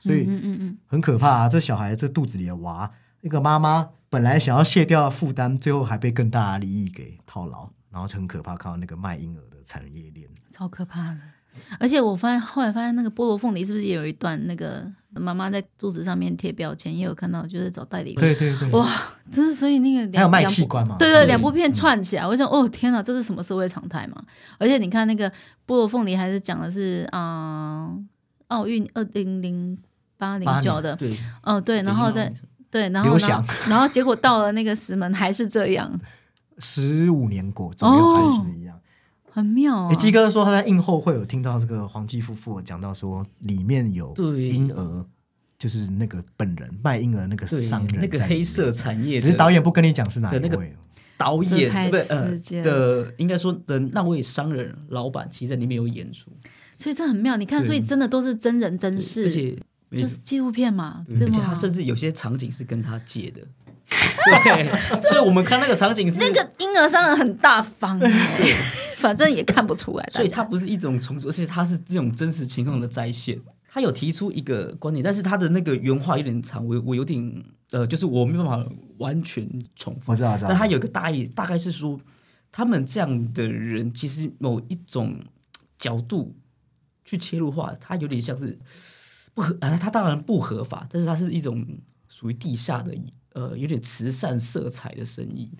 所以嗯嗯嗯，很可怕啊！这小孩这肚子里的娃，那个妈妈本来想要卸掉负担，最后还被更大的利益给套牢，然后就很可怕，看到那个卖婴儿的产业链。超可怕的。而且我发现后来发现那个菠萝凤梨是不是也有一段那个妈妈在肚子上面贴标签，也有看到就是找代理。对对对，哇，真的所以那个两还有卖器官嘛？对对，两部片串起来，我想，哦天哪，这是什么社会常态嘛？而且你看那个菠萝凤梨，还是讲的是啊、嗯奥运二零零八零九的，对，哦对，然后再对，然后呢然后然后结果到了那个石门还是这样，十五年过左右还是一样。很妙啊诶，。鸡哥说他在映后会有听到这个黄继夫妇讲到说，里面有对婴儿，就是那个本人卖婴儿那个商人，那个黑色，产业的，只是导演不跟你讲是哪一的那个位。导演不呃刺激了的，应该说的那位商人老板，其实在里面有演出，所以这很妙，你看，所以真的都是真人真事，而且就是纪录片嘛，对对吗？而且他甚至有些场景是跟他借的，对，所以我们看那个场景是那个婴儿商人很大方，对，反正也看不出来，所以大家它不是一种重组，而且它是这种真实情况的再现。他有提出一个观点，但是他的那个原话有点长，我我有点呃，就是我没办法完全重复。我知道，知道。但他有一个大意，大概是说，他们这样的人其实某一种角度去切入话，他有点像是不合啊，他当然不合法，但是它是一种属于地下的呃，有点慈善色彩的生意。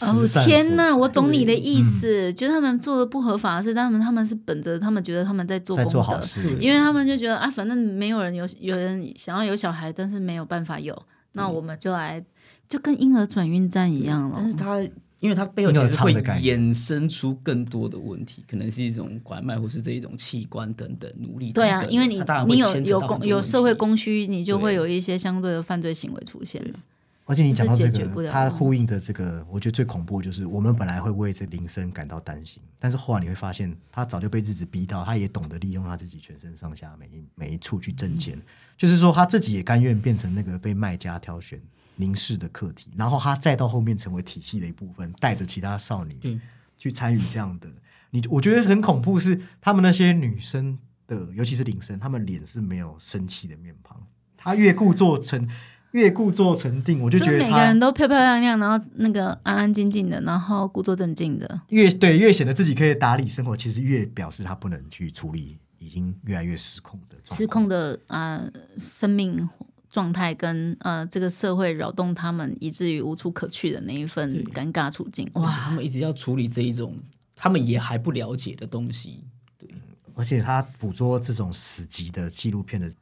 哦天呐，我懂你的意思，就他们做的不合法的事，但他们他们是本着他们觉得他们在做在功德，做好事，因为他们就觉得啊，反正没有人有有人想要有小孩，但是没有办法有，那我们就来就跟婴儿转运站一样了但。是它因为它背后其实会衍生出更多的问题，可能是一种拐卖或是这一种器官等等奴隶等等。对啊，因为你你有有有社会供需，你就会有一些相对的犯罪行为出现了。而且你讲到这个，了的它呼应的这个，我觉得最恐怖就是我们本来会为这铃声感到担心，但是后来你会发现，他早就被日子逼到，他也懂得利用他自己全身上下每一每一处去挣钱，嗯。就是说他自己也甘愿变成那个被卖家挑选凝视的课题，然后他再到后面成为体系的一部分，带着其他少女去参与这样的。你我觉得很恐怖是他们那些女生的，尤其是铃声，他们脸是没有生气的面庞，他越故作沉。越故作沉定，我就就是每个觉得他人都漂漂亮亮，然后那个安安静静的，然后故作镇静的。越对越显得自己可以打理生活，其实越表示他不能去处理已经越来越失控的状况失控的啊、生命状态跟呃这个社会扰动他们，以至于无处可去的那一份尴尬处境。哇，他们一直要处理这一种他们也还不了解的东西。对而且他捕捉这种死寂的纪录片的，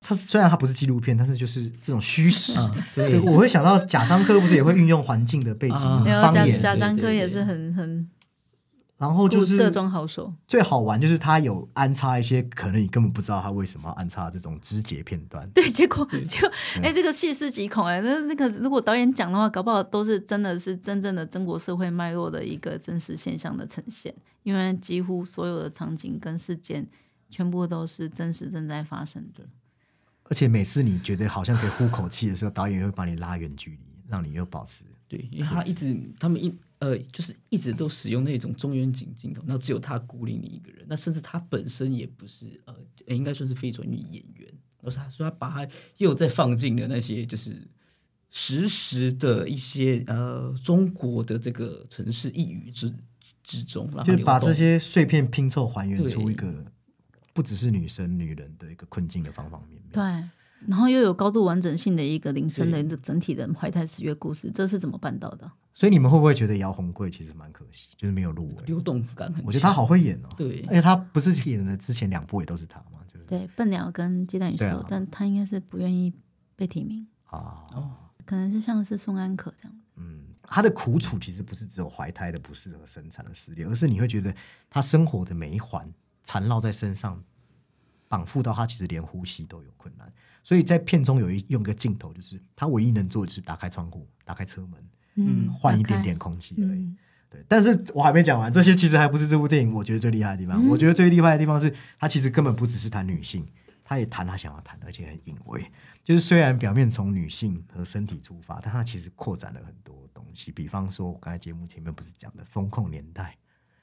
他虽然他不是纪录片，但是就是这种虚实。啊，对对，我会想到贾樟柯不是也会运用环境的背景、啊没有方言，贾樟柯也是很很然后就是各装好手，最好玩就是他有安插一些可能你根本不知道他为什么要安插这种肢解片段。对，结果就哎，这个细思极恐哎，那那个如果导演讲的话，搞不好都是真的是真正的中国社会脉络的一个真实现象的呈现，因为几乎所有的场景跟事件全部都是真实正在发生的。而且每次你觉得好像可以呼口气的时候，导演会把你拉远距离，让你又保持对，因为他一直他们一。呃，就是一直都使用那种中远景镜头，那只有他孤零零一个人，那甚至他本身也不是呃，应该算是非专业演员，而是他说他把他又在放进了那些就是实时的一些呃中国的这个城市一隅之之中，就把这些碎片拼凑还原出一个不只是女生女人的一个困境的方方面面。对，然后又有高度完整性的一个铃声的一个整体的怀胎十月故事，这是怎么办到的？所以你们会不会觉得姚红贵其实蛮可惜，就是没有入围？流动感很我觉得他好会演哦。对，而且他不是演的之前两部也都是他嘛，就是对笨鸟跟鸡蛋与石头，但他应该是不愿意被提名啊。哦，可能是像是宋安可这样。嗯，他的苦楚其实不是只有怀胎的不适合生产的撕裂，而是你会觉得他生活的每一环缠绕在身上，绑缚到他其实连呼吸都有困难。所以在片中有一用个镜头，就是他唯一能做的就是打开窗户，打开车门。嗯，换一点点空气而已。对，但是我还没讲完，这些其实还不是这部电影我觉得最厉害的地方。我觉得最厉害的地方是，他其实根本不只是谈女性，他也谈他想要谈，而且很隐晦。就是虽然表面从女性和身体出发，但他其实扩展了很多东西。比方说，我刚才节目前面不是讲的风控年代。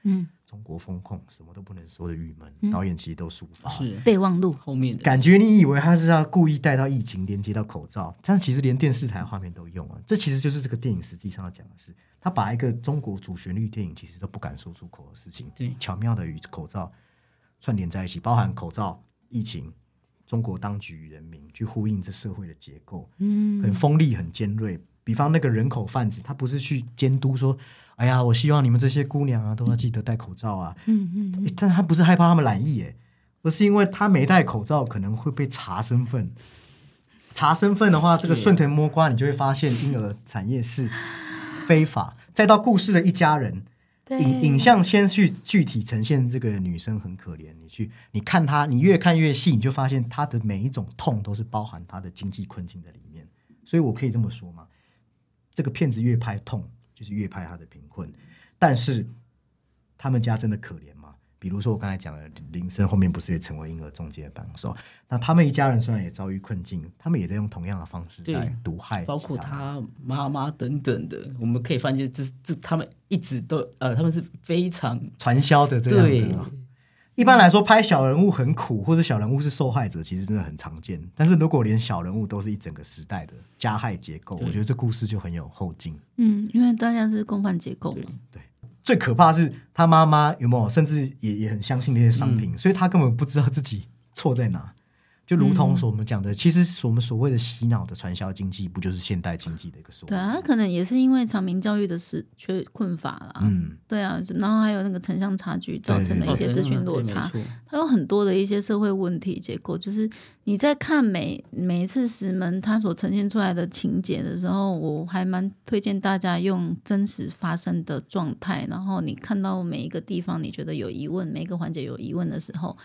嗯，中国风控什么都不能说的郁闷，导演其实都抒发是备忘录后面的感觉，你以为他是要故意带到疫情连接到口罩，但其实连电视台画面都用了。这其实就是这个电影实际上要讲的是，他把一个中国主旋律电影其实都不敢说出口的事情，对，巧妙的与口罩串联在一起，包含口罩、疫情、中国当局与人民，去呼应这社会的结构，嗯，很锋利、很尖锐。比方那个人口贩子，他不是去监督说。哎呀，我希望你们这些姑娘啊，都要记得戴口罩啊。嗯嗯，但他不是害怕他们染疫，哎，而是因为他没戴口罩，可能会被查身份。查身份的话，这个顺藤摸瓜，你就会发现婴儿产业是非法。再到故事的一家人，影影像先去具体呈现这个女生很可怜。你去你看她，你越看越细，你就发现她的每一种痛都是包含她的经济困境在里面。所以我可以这么说吗，这个片子越拍痛。就是越拍他的贫困，但是他们家真的可怜吗？比如说我刚才讲的林森后面不是也成为婴儿中介的帮手？那他们一家人虽然也遭遇困境，他们也在用同样的方式在毒害，包括他妈妈等等的。我们可以发现，这这他们一直都呃，他们是非常传销的这样的。一般来说，拍小人物很苦，或者小人物是受害者，其实真的很常见。但是如果连小人物都是一整个时代的加害结构，我觉得这故事就很有后劲。嗯，因为大家是共犯结构嘛。对，最可怕是他妈妈有没有，甚至也也很相信那些商品，所以他根本不知道自己错在哪。就如同所我们讲的，其实我们所谓的洗脑的传销经济，不就是现代经济的一个说？对啊，可能也是因为长明教育的是缺困乏啦。嗯，对啊，然后还有那个城乡差距造成的一些资讯落差，它有很多的一些社会问题结构。就是你在看每每一次石门它所呈现出来的情节的时候，我还蛮推荐大家用真实发生的状态，然后你看到每一个地方你觉得有疑问，每一个环节有疑问的时候。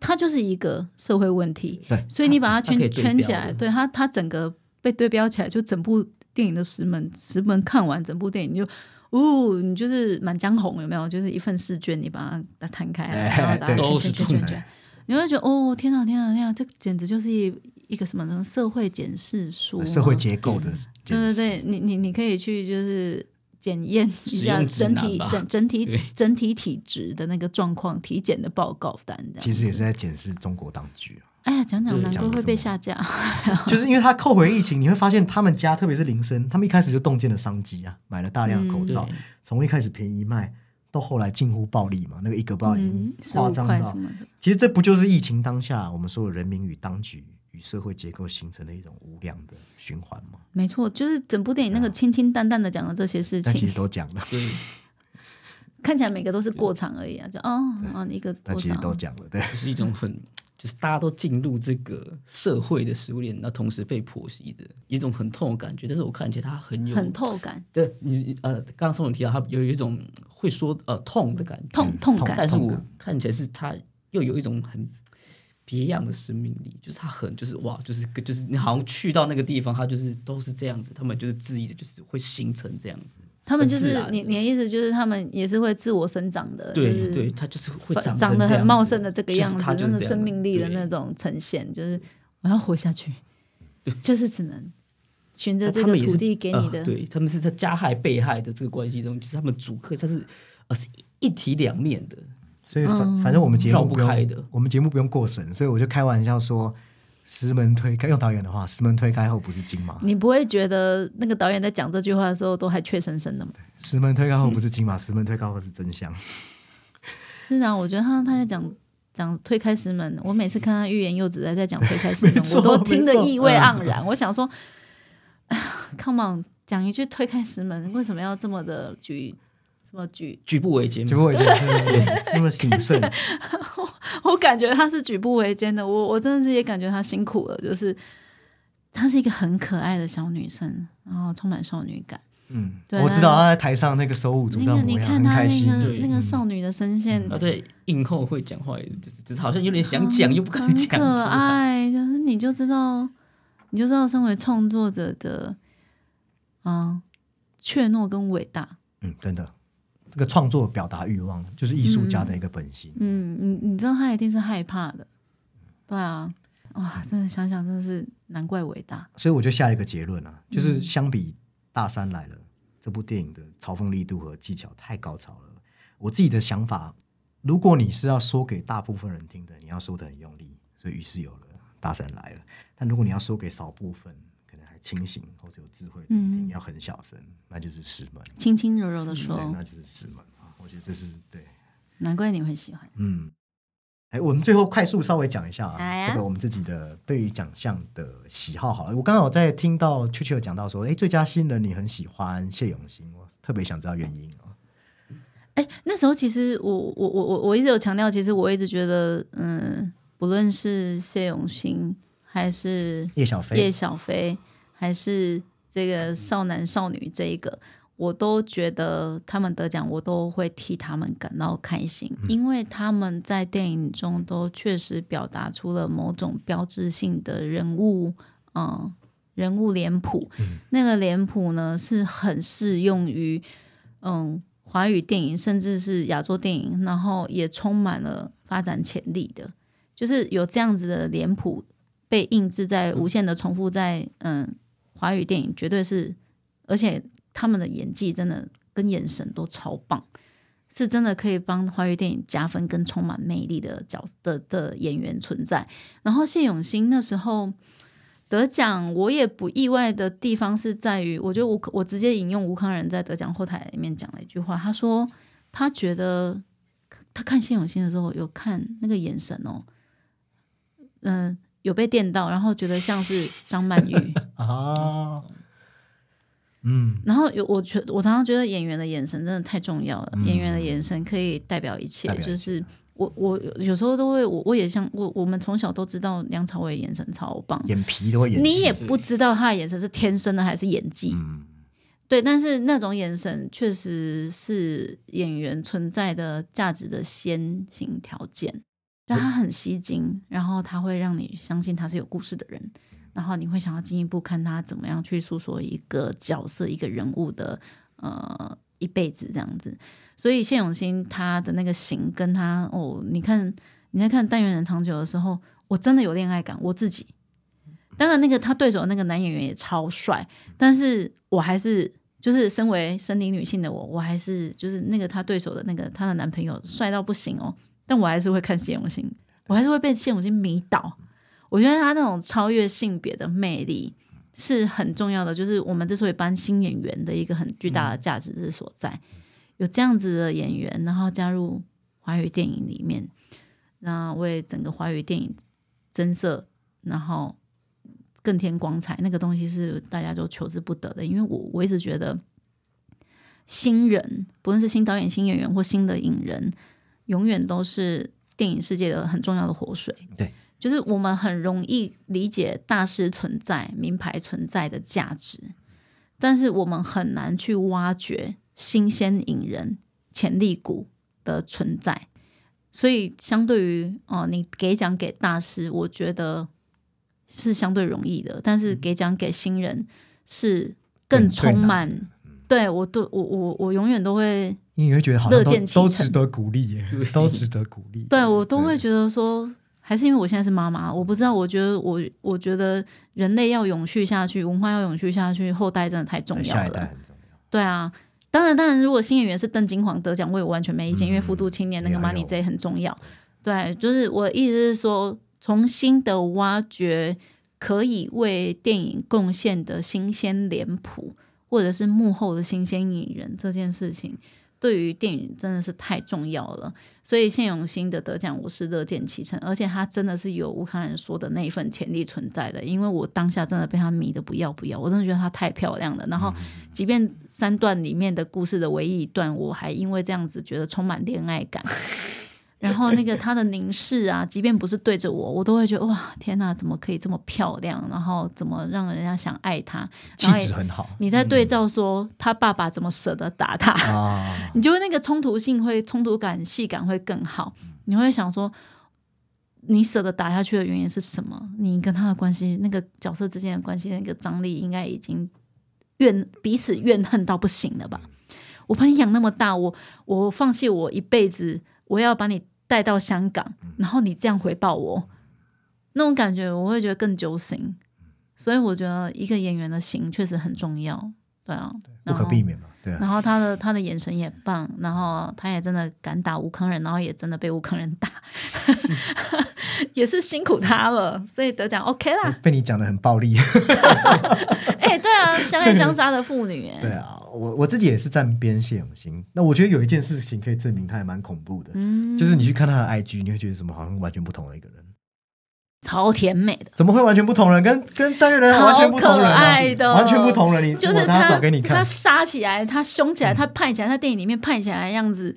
它就是一个社会问题，所以你把它圈圈起来，对它，它整个被对标起来，就整部电影的石门石门看完，整部电影就，哦，你就是《满江红》有没有？就是一份试卷，你把它摊开来，然后打圈圈圈圈圈，你会觉得哦，天哪，天哪，天哪，这简直就是一一个什么社会检视书，社会结构的，对对对，你你你可以去就是。检验一下整体整整体整体体质的那个状况，体检的报告单。其实也是在检视中国当局啊。哎呀，讲讲难怪会被下架，就是因为他扣回疫情，你会发现他们家特别是林森，他们一开始就洞见了商机啊，买了大量的口罩，从一开始便宜卖，到后来近乎暴利嘛，那个一个包已经夸张到。其实这不就是疫情当下我们所有人民与当局？与社会结构形成的一种无量的循环吗？没错，就是整部电影那个清清淡淡的讲了这些事情，但其实都讲了。看起来每个都是过场而已啊，就哦哦一个，但其实都讲了，对，是一种很就是大家都进入这个社会的食物链，那同时被剖析的，一种很痛的感觉。但是我看起来他很有很痛感，对你呃，刚刚宋总提到他有一种会说呃痛的感觉，痛痛感。但是我看起来是他又有一种很别样的生命力，就是他很就是哇，就是就是你好像去到那个地方，他就是都是这样子，他们就是恣意的，就是会形成这样子。他们就是你你的意思就是他们也是会自我生长的，就是对对，他就是会长长得很茂盛的这个样子，就是样那个生命力的那种呈现，就是我要活下去，就是只能循着这个土地给你的，呃对他们是在加害被害的这个关系中，就是他们主客他是呃是一体两面的，所以反反正我们节目不开的我们节目不用过审，所以我就开玩笑说，石门推开用导演的话，石门推开后不是金马，你不会觉得那个导演在讲这句话的时候都还怯生生的吗？石门推开后不是金马，石门推开后是真相。是啊，我觉得他他在讲讲推开石门，我每次看他欲言又止在在讲推开石门 我都听得意味盎然。我想说，Come on，讲一句推开石门，为什么要这么的举什么举？举步维艰嘛。结果我觉得那么谨慎，我感觉他是举步维艰的，我我真的是也感觉他辛苦了，就是她是一个很可爱的小女生，然后充满少女感。嗯，对我知道她在台上那个手舞足那个蹈模样，你看她那很开心。个对那个少女的声线，啊对影后会讲话，就是就是好像有点想讲又不敢讲可。爱，就是你就知道，你就知道身为创作者的，嗯，怯懦跟伟大。嗯，真的，这个创作表达欲望就是艺术家的一个本性。嗯，你你知道他一定是害怕的，对啊，哇，真的想想真的是难怪伟大。所以我就下一个结论啊，嗯就是相比《大山来了》这部电影的嘲讽力度和技巧太高超了。我自己的想法，如果你是要说给大部分人听的，你要说的很用力，所以于是有了《大山来了》。但如果你要说给少部分，清醒或者有智慧的人听，嗯要很小声，那就是石门。轻轻柔柔的对，说，那就是石门啊。我觉得这是对。难怪你会喜欢。嗯，哎，我们最后快速稍微讲一下啊，这个我们自己的对于奖项的喜好好了。我刚刚有在听到秋秋讲到说，哎，最佳新人你很喜欢谢永新，我特别想知道原因哦。哎，那时候其实我我我我我一直有强调，其实我一直觉得，嗯，不论是谢永新还是叶小飞，叶小飞，还是这个少男少女这一个，我都觉得他们得奖，我都会替他们感到开心，因为他们在电影中都确实表达出了某种标志性的人物，嗯，人物脸谱。那个脸谱呢，是很适用于嗯华语电影，甚至是亚洲电影，然后也充满了发展潜力的，就是有这样子的脸谱被印制在无限的重复在嗯华语电影，绝对是，而且他们的演技真的跟眼神都超棒，是真的可以帮华语电影加分跟充满魅力的角的的演员存在。然后谢永新那时候得奖，我也不意外的地方是在于，我觉得吴我直接引用吴康仁在得奖后台里面讲了一句话，他说他觉得他看谢永新的时候有看那个眼神哦，嗯、有被电到，然后觉得像是张曼玉，啊，嗯，然后有我觉我常常觉得演员的眼神真的太重要了，演员的眼神可以代表一切，一切。就是我我有时候都会我我也像我我们从小都知道梁朝伟眼神超棒，眼皮都会演，你也。不知道他的眼神是天生的还是演技，嗯，对，但是那种眼神确实是演员存在的价值的先行条件，就他很吸睛，然后他会让你相信他是有故事的人，然后你会想要进一步看他怎么样去诉说一个角色、一个人物的呃一辈子这样子。所以谢永新他的那个型跟他哦，你看你在看《但愿人长久》的时候，我真的有恋爱感，我自己。当然，那个他对手那个男演员也超帅，但是我还是就是身为生理女性的我，我还是就是那个他对手的那个他的男朋友帅到不行哦，但我还是会看谢永新，我还是会被谢永新迷倒。我觉得他那种超越性别的魅力是很重要的，就是我们之所以搬新演员的一个很巨大的价值之所在。有这样子的演员，然后加入华语电影里面，那为整个华语电影增色，然后更添光彩，那个东西是大家都求之不得的。因为我我一直觉得，新人不论是新导演、新演员或新的影人，永远都是电影世界的很重要的活水。对，就是我们很容易理解大师存在、名牌存在的价值，但是我们很难去挖掘新鲜引人、潜力股的存在。所以，相对于哦、你给奖给大师，我觉得是相对容易的，但是给奖给新人是更充满。对我对我我我永远都会你会觉得好像乐都见其成都值得鼓励耶，都值得鼓励。对我都会觉得说，还是因为我现在是妈妈，我不知道，我觉得我我觉得人类要永续下去，文化要永续下去，后代真的太重要对下一代了。很重要。对啊，当然当然，如果新演员是邓金黄得奖，我也完全没意见，因为复读青年那个 Money 有 J 很重要。对，就是我的意思是说，重新的挖掘可以为电影贡献的新鲜脸谱，或者是幕后的新鲜影人这件事情，对于电影真的是太重要了。所以谢永新的得奖，我是乐见其成，而且他真的是有吴康仁说的那一份潜力存在的，因为我当下真的被他迷得不要不要，我真的觉得他太漂亮了。然后，即便三段里面的故事的唯一一段，我还因为这样子觉得充满恋爱感。然后那个他的凝视啊，即便不是对着我，我都会觉得哇，天哪，怎么可以这么漂亮？然后怎么让人家想爱他？气然后也质很好你在对照说他爸爸怎么舍得打他，啊，你就会那个冲突性会冲突感戏感会更好。你会想说，你舍得打下去的原因是什么？你跟他的关系，那个角色之间的关系，那个张力应该已经怨彼此怨恨到不行了吧？我把你养那么大，我我放弃我一辈子，我要把你带到香港，然后你这样回报我，那种感觉我会觉得更揪心。所以我觉得一个演员的心确实很重要，对啊，不可避免嘛，对啊。然后他的他的眼神也棒，然后他也真的敢打吴康仁，然后也真的被吴康仁打，也是辛苦他了，所以得奖 OK 啦。被你讲的很暴力，哎、对啊，相爱相杀的妇女，哎对啊，我我自己也是站边谢永新。那我觉得有一件事情可以证明他还蛮恐怖的，嗯，就是你去看他的 IG，你会觉得什么好像完全不同的一个人，超甜美的，怎么会完全不同人？跟跟单元人完全不同人、超可啊，爱的完全不同人。你就是他找给你看他，杀起来，他凶起来，他派起来，他电影里面派起来的样子，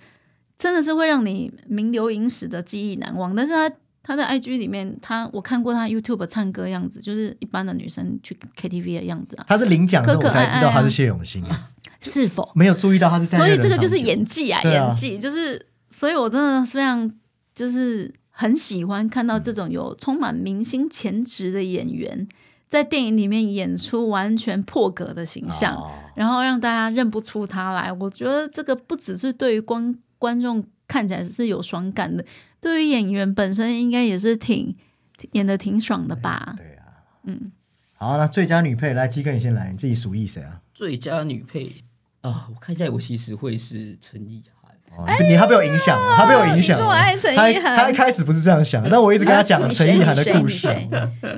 真的是会让你名留影史的记忆难忘。但是他他在 IG 里面，他我看过他 YouTube 唱歌样子，就是一般的女生去 KTV 的样子啊，他是领奖的时候我才知道他是谢永新，是否？没有注意到他是单所以这个就是演技啊，啊演技就是，所以我真的非常就是很喜欢看到这种有充满明星潜质的演员在电影里面演出完全破格的形象，哦然后让大家认不出他来。我觉得这个不只是对于观观众看起来是有爽感的，对于演员本身应该也是挺演的挺爽的吧？对啊，嗯，好，那最佳女配来，鸡哥你先来，你自己数一谁啊？最佳女配啊，我看一下，我其实会是陈意涵。哦你他被我影响了，他被我影响了。哎你这么爱陈他意涵他一开始不是这样想的，但我一直跟他讲陈意涵的故事。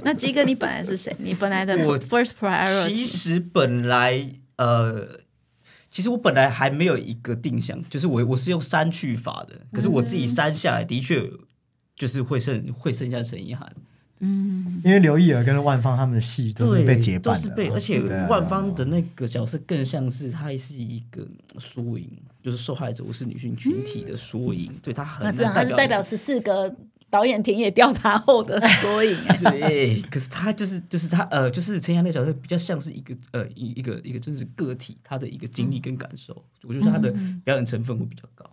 那鸡哥，你本来是谁？你本来的我 first priority 其实本来呃，其实我本来还没有一个定向，就是我我是用删去法的，可是我自己删下来的确就是会剩会剩下陈意涵，嗯因为刘亦儿跟万芳他们的戏都是，被结伴的，都是被，而且万芳的那个角色更像是她是一个缩影，就是受害者，我是女性群体的缩影，对她很那是啊，难他是代表十四个导演田野调查后的缩影、哎 对，可是他就是就是他呃，就是陈阳那角色比较像是一个呃一一个一个真是个体，他的一个经历跟感受，我觉得他的表演成分会比较高。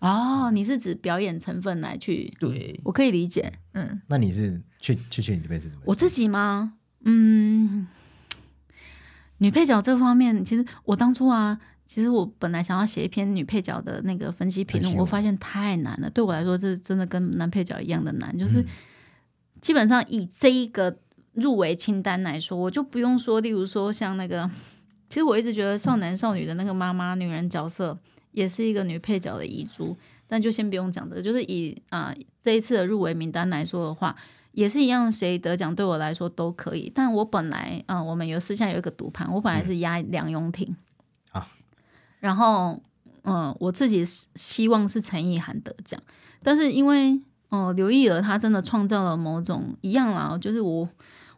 哦，你是指表演成分来去？对，我可以理解，嗯，那你是确确确你这边是怎么？我自己吗？嗯，女配角这方面，其实我当初啊，其实我本来想要写一篇女配角的那个分析评论，我发现太难了。对我来说，这真的跟男配角一样的难，就是基本上以这一个入围清单来说，我就不用说，例如说像那个，其实我一直觉得少男少女的那个妈妈女人角色，也是一个女配角的遗珠。但就先不用讲这个，就是以啊、这一次的入围名单来说的话，也是一样，谁得奖对我来说都可以。但我本来，嗯、我们有私下有一个赌盘，我本来是压梁咏婷啊，然后，嗯、我自己是希望是陈意涵得奖，但是因为，哦、刘亦儿她真的创造了某种一样啦，就是我，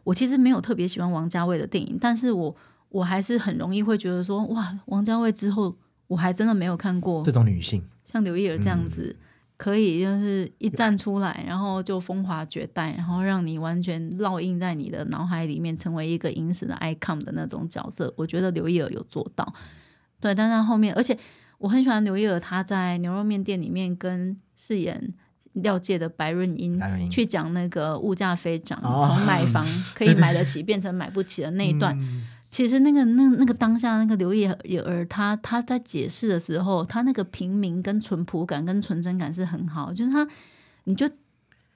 我其实没有特别喜欢王家卫的电影，但是我我还是很容易会觉得说，哇，王家卫之后，我还真的没有看过这种女性，像刘亦儿这样子，可以就是一站出来，然后就风华绝代，然后让你完全烙印在你的脑海里面，成为一个影史的 icon 的那种角色。我觉得刘烨有做到，对，但是他后面，而且我很喜欢刘烨，他在牛肉面店里面跟饰演廖界的白润英去讲那个物价飞涨，哦从买 房可以买得起变成买不起的那一段，嗯其实那个那那个当下那个刘烨儿他他在解释的时候，他那个平民跟淳朴感跟纯真感是很好，就是他你就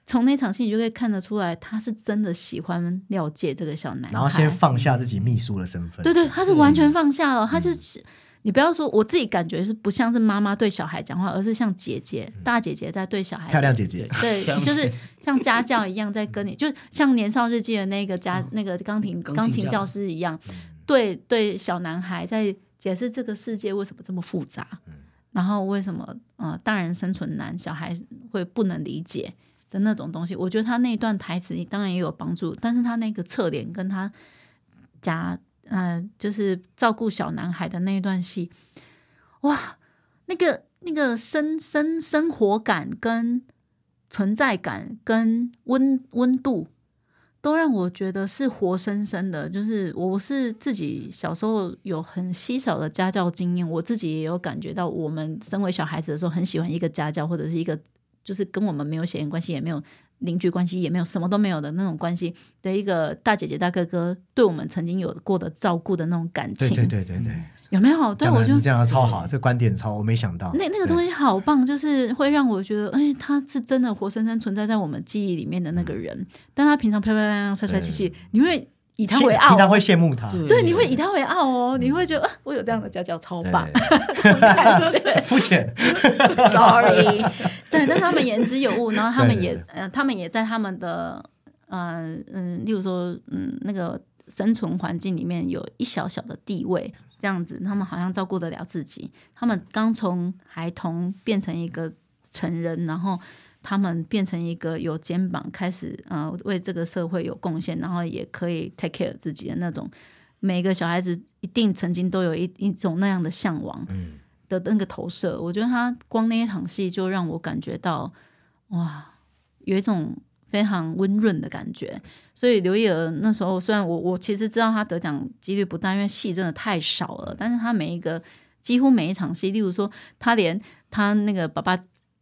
从那场戏你就可以看得出来，他是真的喜欢廖界这个小男孩，然后先放下自己秘书的身份，对对，他是完全放下了，他就是。你不要说，我自己感觉是不像是妈妈对小孩讲话，而是像姐姐、大姐姐在对小孩漂亮姐姐，对 就是像家教一样在跟你，就像年少日记的那个家、那个钢琴钢琴教钢琴教师一样，对对小男孩在解释这个世界为什么这么复杂，然后为什么呃大人生存难，小孩会不能理解的那种东西。我觉得他那一段台词当然也有帮助，但是他那个侧脸跟他家呃就是照顾小男孩的那一段戏，哇，那个那个生生生活感跟存在感跟温温度，都让我觉得是活生生的。就是我是自己小时候有很稀少的家教经验，我自己也有感觉到，我们身为小孩子的时候，很喜欢一个家教或者是一个就是跟我们没有血缘关系，也没有邻居关系，也没有什么都没有的那种关系的一个大姐姐大哥哥，对我们曾经有过的照顾的那种感情，对对对对，有没有？对，讲我就这样超好，这观点超，我没想到，那那个东西好棒，就是会让我觉得，哎，他是真的活生生存在在我们记忆里面的那个人，但他平常漂漂亮亮、帅帅气气，你会以他为傲哦，平常会羡慕他，对，你会以他为傲哦，你会觉得、啊、我有这样的家教超棒。肤浅，Sorry，对，但是他们言之有物，然后他们也对对。呃，他们也在他们的呃嗯，例如说嗯那个生存环境里面有一小小的地位，这样子，他们好像照顾得了自己。他们刚从孩童变成一个成人，然后他们变成一个有肩膀，开始呃为这个社会有贡献，然后也可以 take care 自己的那种。每个小孩子一定曾经都有一一种那样的向往，嗯，的那个投射，我觉得他光那一场戏就让我感觉到，哇，有一种非常温润的感觉。所以刘烨那时候，虽然我我其实知道他得奖几率不大，因为戏真的太少了，但是他每一个几乎每一场戏，例如说他连他那个爸爸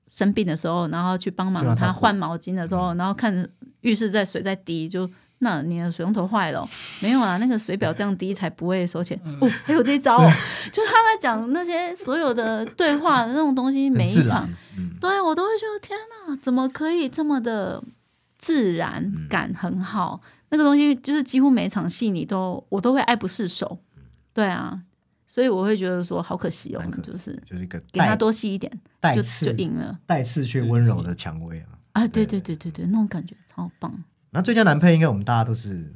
生病的时候，然后去帮忙他换毛巾的时候，然后看浴室在水在滴，就。那你的水龙头坏了。哦、没有啊？那个水表这样滴才不会收钱、哦。还有这一招哦，就是他在讲那些所有的对话的那种东西，每一场，嗯，对我都会觉得天哪，怎么可以这么的自然感很好？那个东西就是几乎每一场戏你都我都会爱不释手，对啊，所以我会觉得说好可惜哦就是就是一个给他多吸一点，就带刺就赢了带刺却温柔的蔷薇啊。啊！对对对对对，那种感觉超棒。那最佳男配应该我们大家都是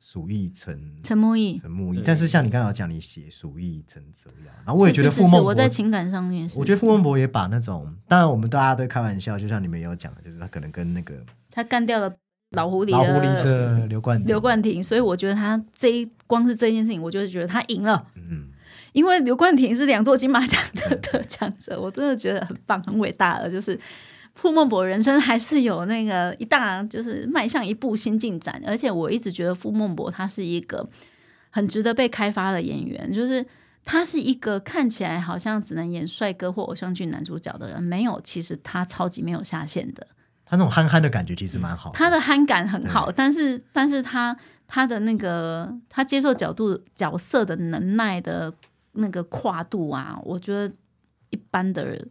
鼠疫陈陈木易，陈木易，但是像你刚刚有讲，你写鼠疫陈泽阳，然后我也觉得是是是是傅孟博我在情感上面，我觉得傅孟博也把那种，当然我们大家都开玩笑，就像你们也有讲的，就是他可能跟那个他干掉了老狐狸老狐狸的的刘冠廷刘冠廷，所以我觉得他这一光是这件事情，我就觉得他赢了。嗯，因为刘冠廷是两座金马奖的得奖者，我真的觉得很棒、很伟大的。就是傅孟博人生还是有那个一大，就是迈向一步新进展。而且我一直觉得傅孟博他是一个很值得被开发的演员，就是他是一个看起来好像只能演帅哥或偶像剧男主角的人，没有，其实他超级没有下限的。他那种憨憨的感觉其实蛮好的。他的憨感很好，但是但是他他的那个他接受角度角色的能耐的那个跨度啊，我觉得一般的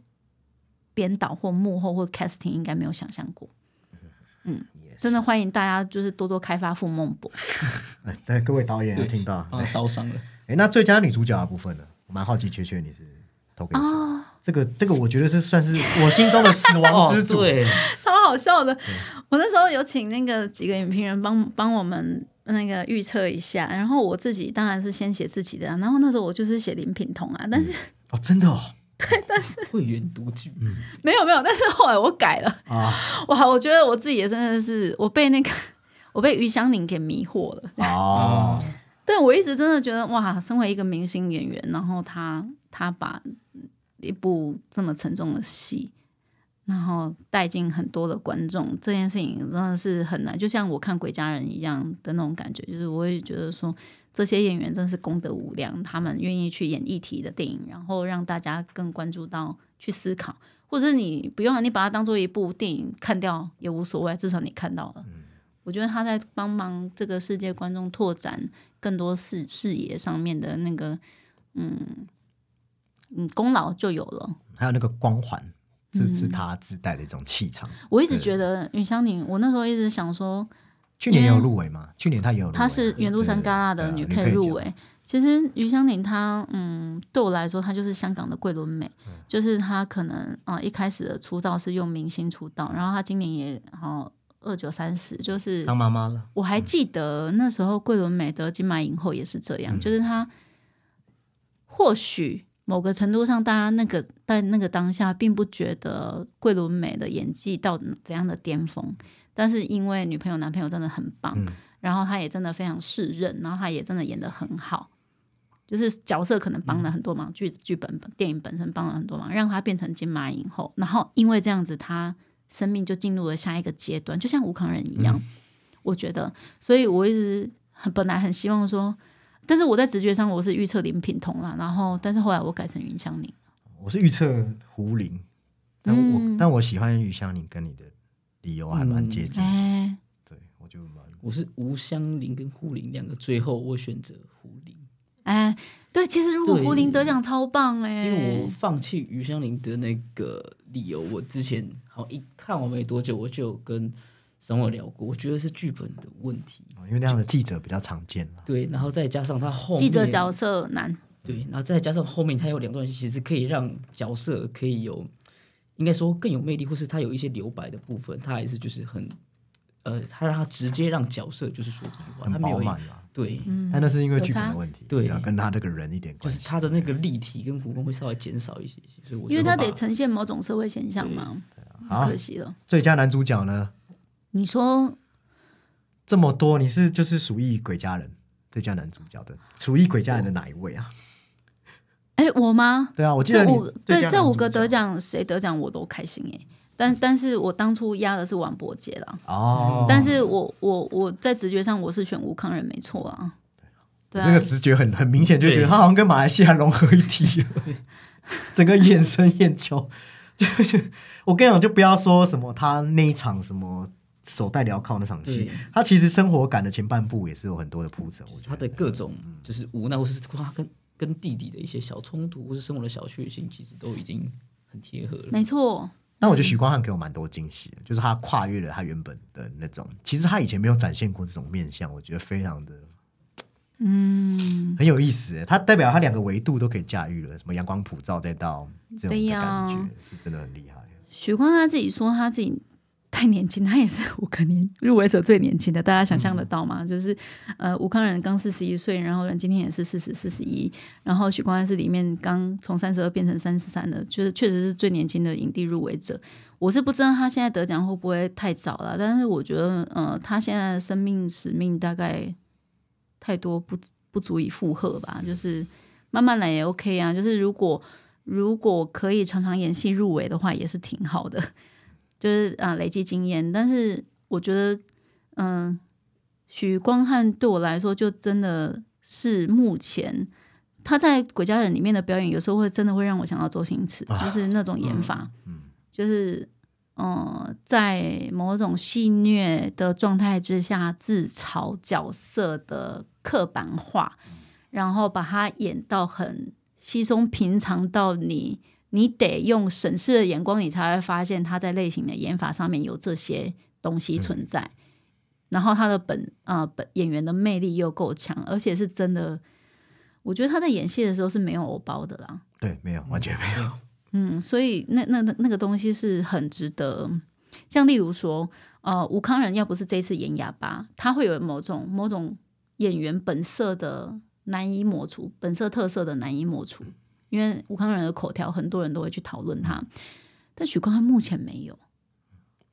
编导或幕后或 casting 应该没有想象过。嗯真的欢迎大家就是多多开发傅孟博。哎，对各位导演有听到？啊，招商了。哎，那最佳女主角的部分呢？我蛮好奇，缺缺你是投给谁？哦这个这个，我觉得是算是我心中的死亡之组。哦，超好笑的。我那时候有请那个几个影评人帮帮我们那个预测一下，然后我自己当然是先写自己的啊，然后那时候我就是写林品彤啊，但是哦，真的哦？对，但是会员独具，没有没有，但是后来我改了，啊。哇，我觉得我自己也真的是我被那个 我被于香凝给迷惑了。哦，对我一直真的觉得哇，身为一个明星演员，然后他他把一部这么沉重的戏，然后带进很多的观众，这件事情真的是很难。就像我看《鬼家人》一样的那种感觉，就是我也觉得说，这些演员真是功德无量，他们愿意去演议题的电影，然后让大家更关注到去思考，或者你不用你把它当做一部电影看掉也无所谓，至少你看到了。我觉得他在帮忙这个世界观众拓展更多视视野上面的那个，嗯嗯，功劳就有了。还有那个光环，是不是他自带的一种气场？我一直觉得云香宁，我那时候一直想说，去年也有入围嘛？去年他也有入围，她是原路山旮旯的女配入围。其实于香宁她，嗯，对我来说，她就是香港的桂纶镁，就是她可能啊一开始的出道是用明星出道，然后她今年也好二九三十，就是当妈妈了。我还记得那时候桂纶镁得金马影后也是这样，就是她或许。某个程度上，大家那个在那个当下，并不觉得桂纶镁的演技到怎样的巅峰，但是因为女朋友男朋友真的很棒，然后他也真的非常适任，然后他也真的演的很好，就是角色可能帮了很多忙，剧剧本电影本身帮了很多忙，让他变成金马影后，然后因为这样子，他生命就进入了下一个阶段，就像吴康仁一样，我觉得，所以我一直很本来很希望说。但是我在直觉上我是预测林品彤啦，然后但是后来我改成云香宁，我是预测胡林，但我但我喜欢于香宁，跟你的理由还蛮接近。哎，对我就蛮我是吴香林跟胡林两个，最后我选择胡林。哎，对，其实如果胡林得奖超棒哎，因为我放弃于香林的那个理由，我之前好一看完没多久，我就跟。跟我聊过，我觉得是剧本的问题，因为那样的记者比较常见对，然后再加上他后记者角色难。对，然后再加上后面他有两段，其实可以让角色可以有，应该说更有魅力，或是他有一些留白的部分，他还是就是很，呃，他让他直接让角色就是说这句话，他没有对，但那是因为剧本的问题，对，跟他这个人一点关系，就是他的那个立体跟弧光会稍微减少一些，所以我因为他得呈现某种社会现象嘛，好。可惜了。最佳男主角呢？你说这么多，你是就是属于鬼家人最佳男主角的，属于鬼家人的哪一位啊？哎，我吗？对啊，我记得你对这五个得奖，谁得奖我都开心哎。但但是我当初压的是王伯杰了哦。但是我我我在直觉上我是选吴康仁没错啊。对啊，那个直觉很很明显，就觉得他好像跟马来西亚融合一体了，整个眼神眼球。就我跟你讲，就不要说什么他那一场什么。手带镣铐那场戏，他其实生活感的前半部也是有很多的铺陈。他的各种就是无奈，或是他跟跟弟弟的一些小冲突，或是生活的小确幸，其实都已经很贴合了。没错。那我觉得许光汉给我蛮多惊喜的，就是他跨越了他原本的那种，其实他以前没有展现过这种面相，我觉得非常的，嗯，很有意思。他代表他两个维度都可以驾驭了，什么阳光普照再到这种的感觉，是真的很厉害。许光他自己说他自己。太年轻，他也是五个年入围者最年轻的，大家想象得到吗？就是呃，吴康仁刚四十一岁，然后人今天也是四十四十一，然后许光汉是里面刚从三十二变成三十三的，就是确实是最年轻的影帝入围者。我是不知道他现在得奖会不会太早了，但是我觉得呃，他现在的生命使命大概太多不不足以负荷吧，就是慢慢来也 OK 啊。就是如果如果可以常常演戏入围的话，也是挺好的。就是啊，累积经验，但是我觉得，嗯，许光汉对我来说，就真的是目前他在《鬼家人》里面的表演，有时候会真的会让我想到周星驰，就是那种演法，嗯，就是嗯，在某种戏虐的状态之下，自嘲角色的刻板化，然后把它演到很稀松平常到你。你得用审视的眼光，你才会发现他在类型的演法上面有这些东西存在。然后他的本啊本演员的魅力又够强，而且是真的，我觉得他在演戏的时候是没有偶包的啦。对，没有，完全没有。嗯，所以那那那那个东西是很值得。像例如说，呃，吴康仁要不是这次演哑巴，他会有某种某种演员本色的难以抹除，本色特色的难以抹除。因为吴康仁的口条，很多人都会去讨论他，但许光汉目前没有，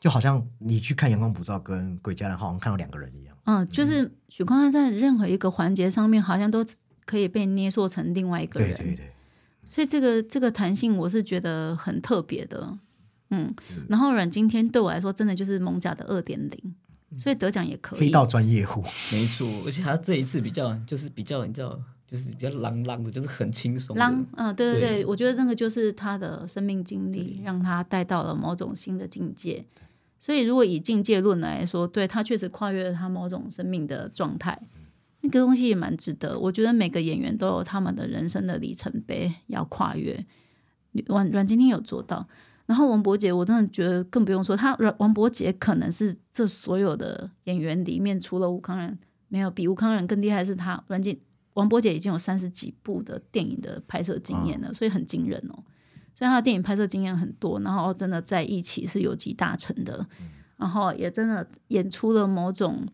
就好像你去看《阳光普照》跟《鬼家人》，好像看到两个人一样。嗯，就是许光汉在任何一个环节上面，好像都可以被捏塑成另外一个人。对对对。所以这个这个弹性，我是觉得很特别的。嗯，然后阮经天对我来说真的就是蒙甲的二点零，所以得奖也可以。黑道专业户，没错，而且他这一次比较就是比较你知道，就是比较朗朗的，就是很轻松的。浪，嗯，对对对对，我觉得那个就是他的生命经历，让他带到了某种新的境界。所以，如果以境界论来说，对他确实跨越了他某种生命的状态，那个东西也蛮值得。我觉得每个演员都有他们的人生的里程碑要跨越。阮阮经天有做到，然后王伯杰，我真的觉得更不用说，他阮王伯杰可能是这所有的演员里面，除了吴康仁，没有比吴康仁更厉害的是他阮经王伯杰已经有三十几部的电影的拍摄经验了，所以很惊人哦。所以他的电影拍摄经验很多，然后真的在一起是有集大成的，然后也真的演出了某种。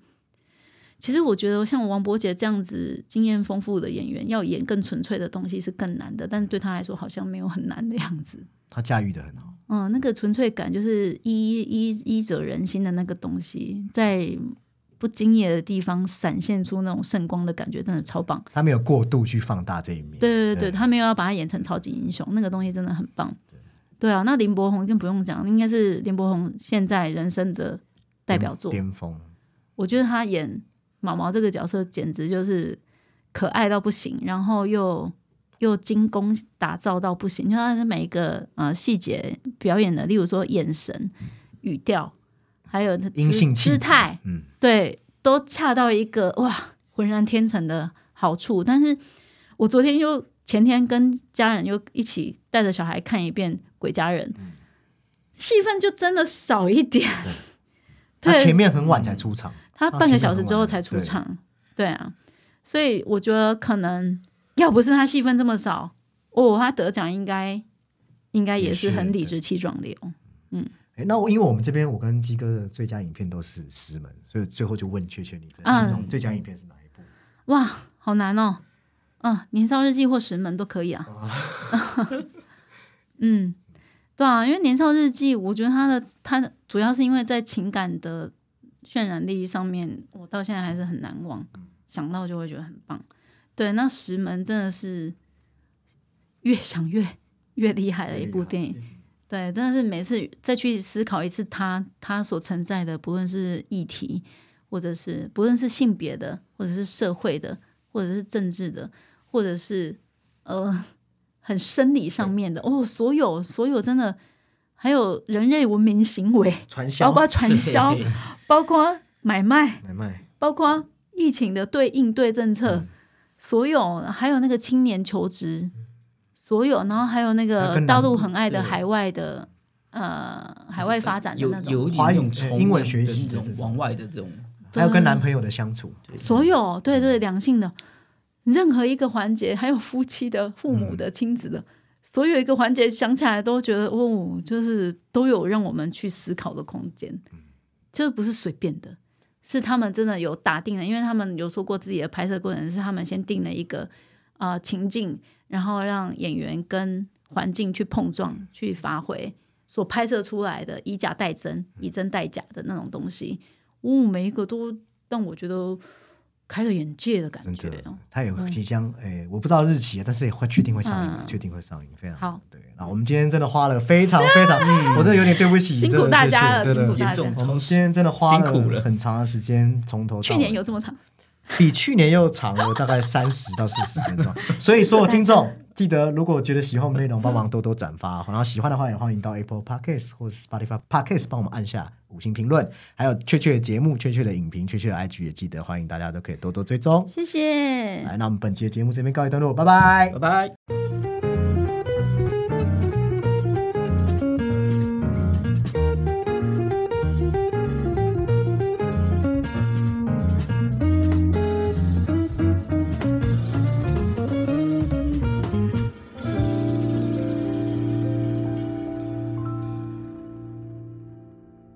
其实我觉得像王伯杰这样子经验丰富的演员，要演更纯粹的东西是更难的，但是对他来说好像没有很难的样子。他驾驭的很好。嗯，那个纯粹感就是医医医者仁心的那个东西，在不经意的地方闪现出那种圣光的感觉，真的超棒。他没有过度去放大这一面。对对对，他没有要把它演成超级英雄，那个东西真的很棒。对啊，那林柏宏更不用讲，应该是林柏宏现在人生的代表作。巅峰。我觉得他演毛毛这个角色简直就是可爱到不行，然后又又精工打造到不行，就他的每一个呃细节表演的，例如说眼神、语调，还有姿态，嗯，对，都恰到一个哇浑然天成的好处。但是我昨天又前天跟家人又一起带着小孩看一遍《鬼家人》，戏份就真的少一点。他前面很晚才出场，他半个小时之后才出场，对。啊，所以我觉得可能要不是他戏份这么少，哦，他得奖应该应该也是很理直气壮的哟。诶那我因为我们这边我跟鸡哥的最佳影片都是石门，所以最后就问雀雀你的嗯心中最佳影片是哪一部？哇，好难哦，嗯，年少日记或石门都可以啊。嗯，对啊，因为年少日记，我觉得它的它的主要是因为在情感的渲染力上面，我到现在还是很难忘，想到就会觉得很棒。对，那石门真的是越想越越厉害的一部电影。对，真的是每次再去思考一次它它所存在的，不论是议题，或者是不论是性别的，或者是社会的，或者是政治的，或者是呃很生理上面的哦，所有所有真的还有人类文明行为，传销包括传 销，包括买卖，买卖，包括疫情的对应对政策，嗯。所有还有那个青年求职，所有，然后还有那还个大陆很爱的海外的呃海外发展的有那种，有一点华语那种冲英文学习的这种种。往外的这种，还有跟男朋友的相处，所有对对两性的任何一个环节，还有夫妻的、父母的、亲子的，所有一个环节想起来都觉得哦，就是都有让我们去思考的空间，就是不是随便的，是他们真的有打定了，因为他们有说过自己的拍摄过程是他们先定了一个呃情境，然后让演员跟环境去碰撞、去发挥，所拍摄出来的以假代真、以真代假的那种东西，哦，每一个都让我觉得开了眼界的感真觉他有即将诶，我不知道日期，但是也会确定会上映，嗯。确定会上映，非常好。对，那我们今天真的花了非常非常，我真的有点对不起，辛苦大家了辛苦大家我们今天真的花了很长的时间，从头去年有这么长，比去年又长了大概三十到四十分钟。所以所有听众记得，如果觉得喜欢我们内容，帮忙多多转发，然后喜欢的话也欢迎到 Apple Podcast 或是 Spotify Podcast 帮我们按下五星评论，还有确切的节目、确切的影评、确切的 IG 也记得欢迎大家都可以多多追踪。谢谢。来，那我们本期的节目这边告一段落，拜拜拜。拜。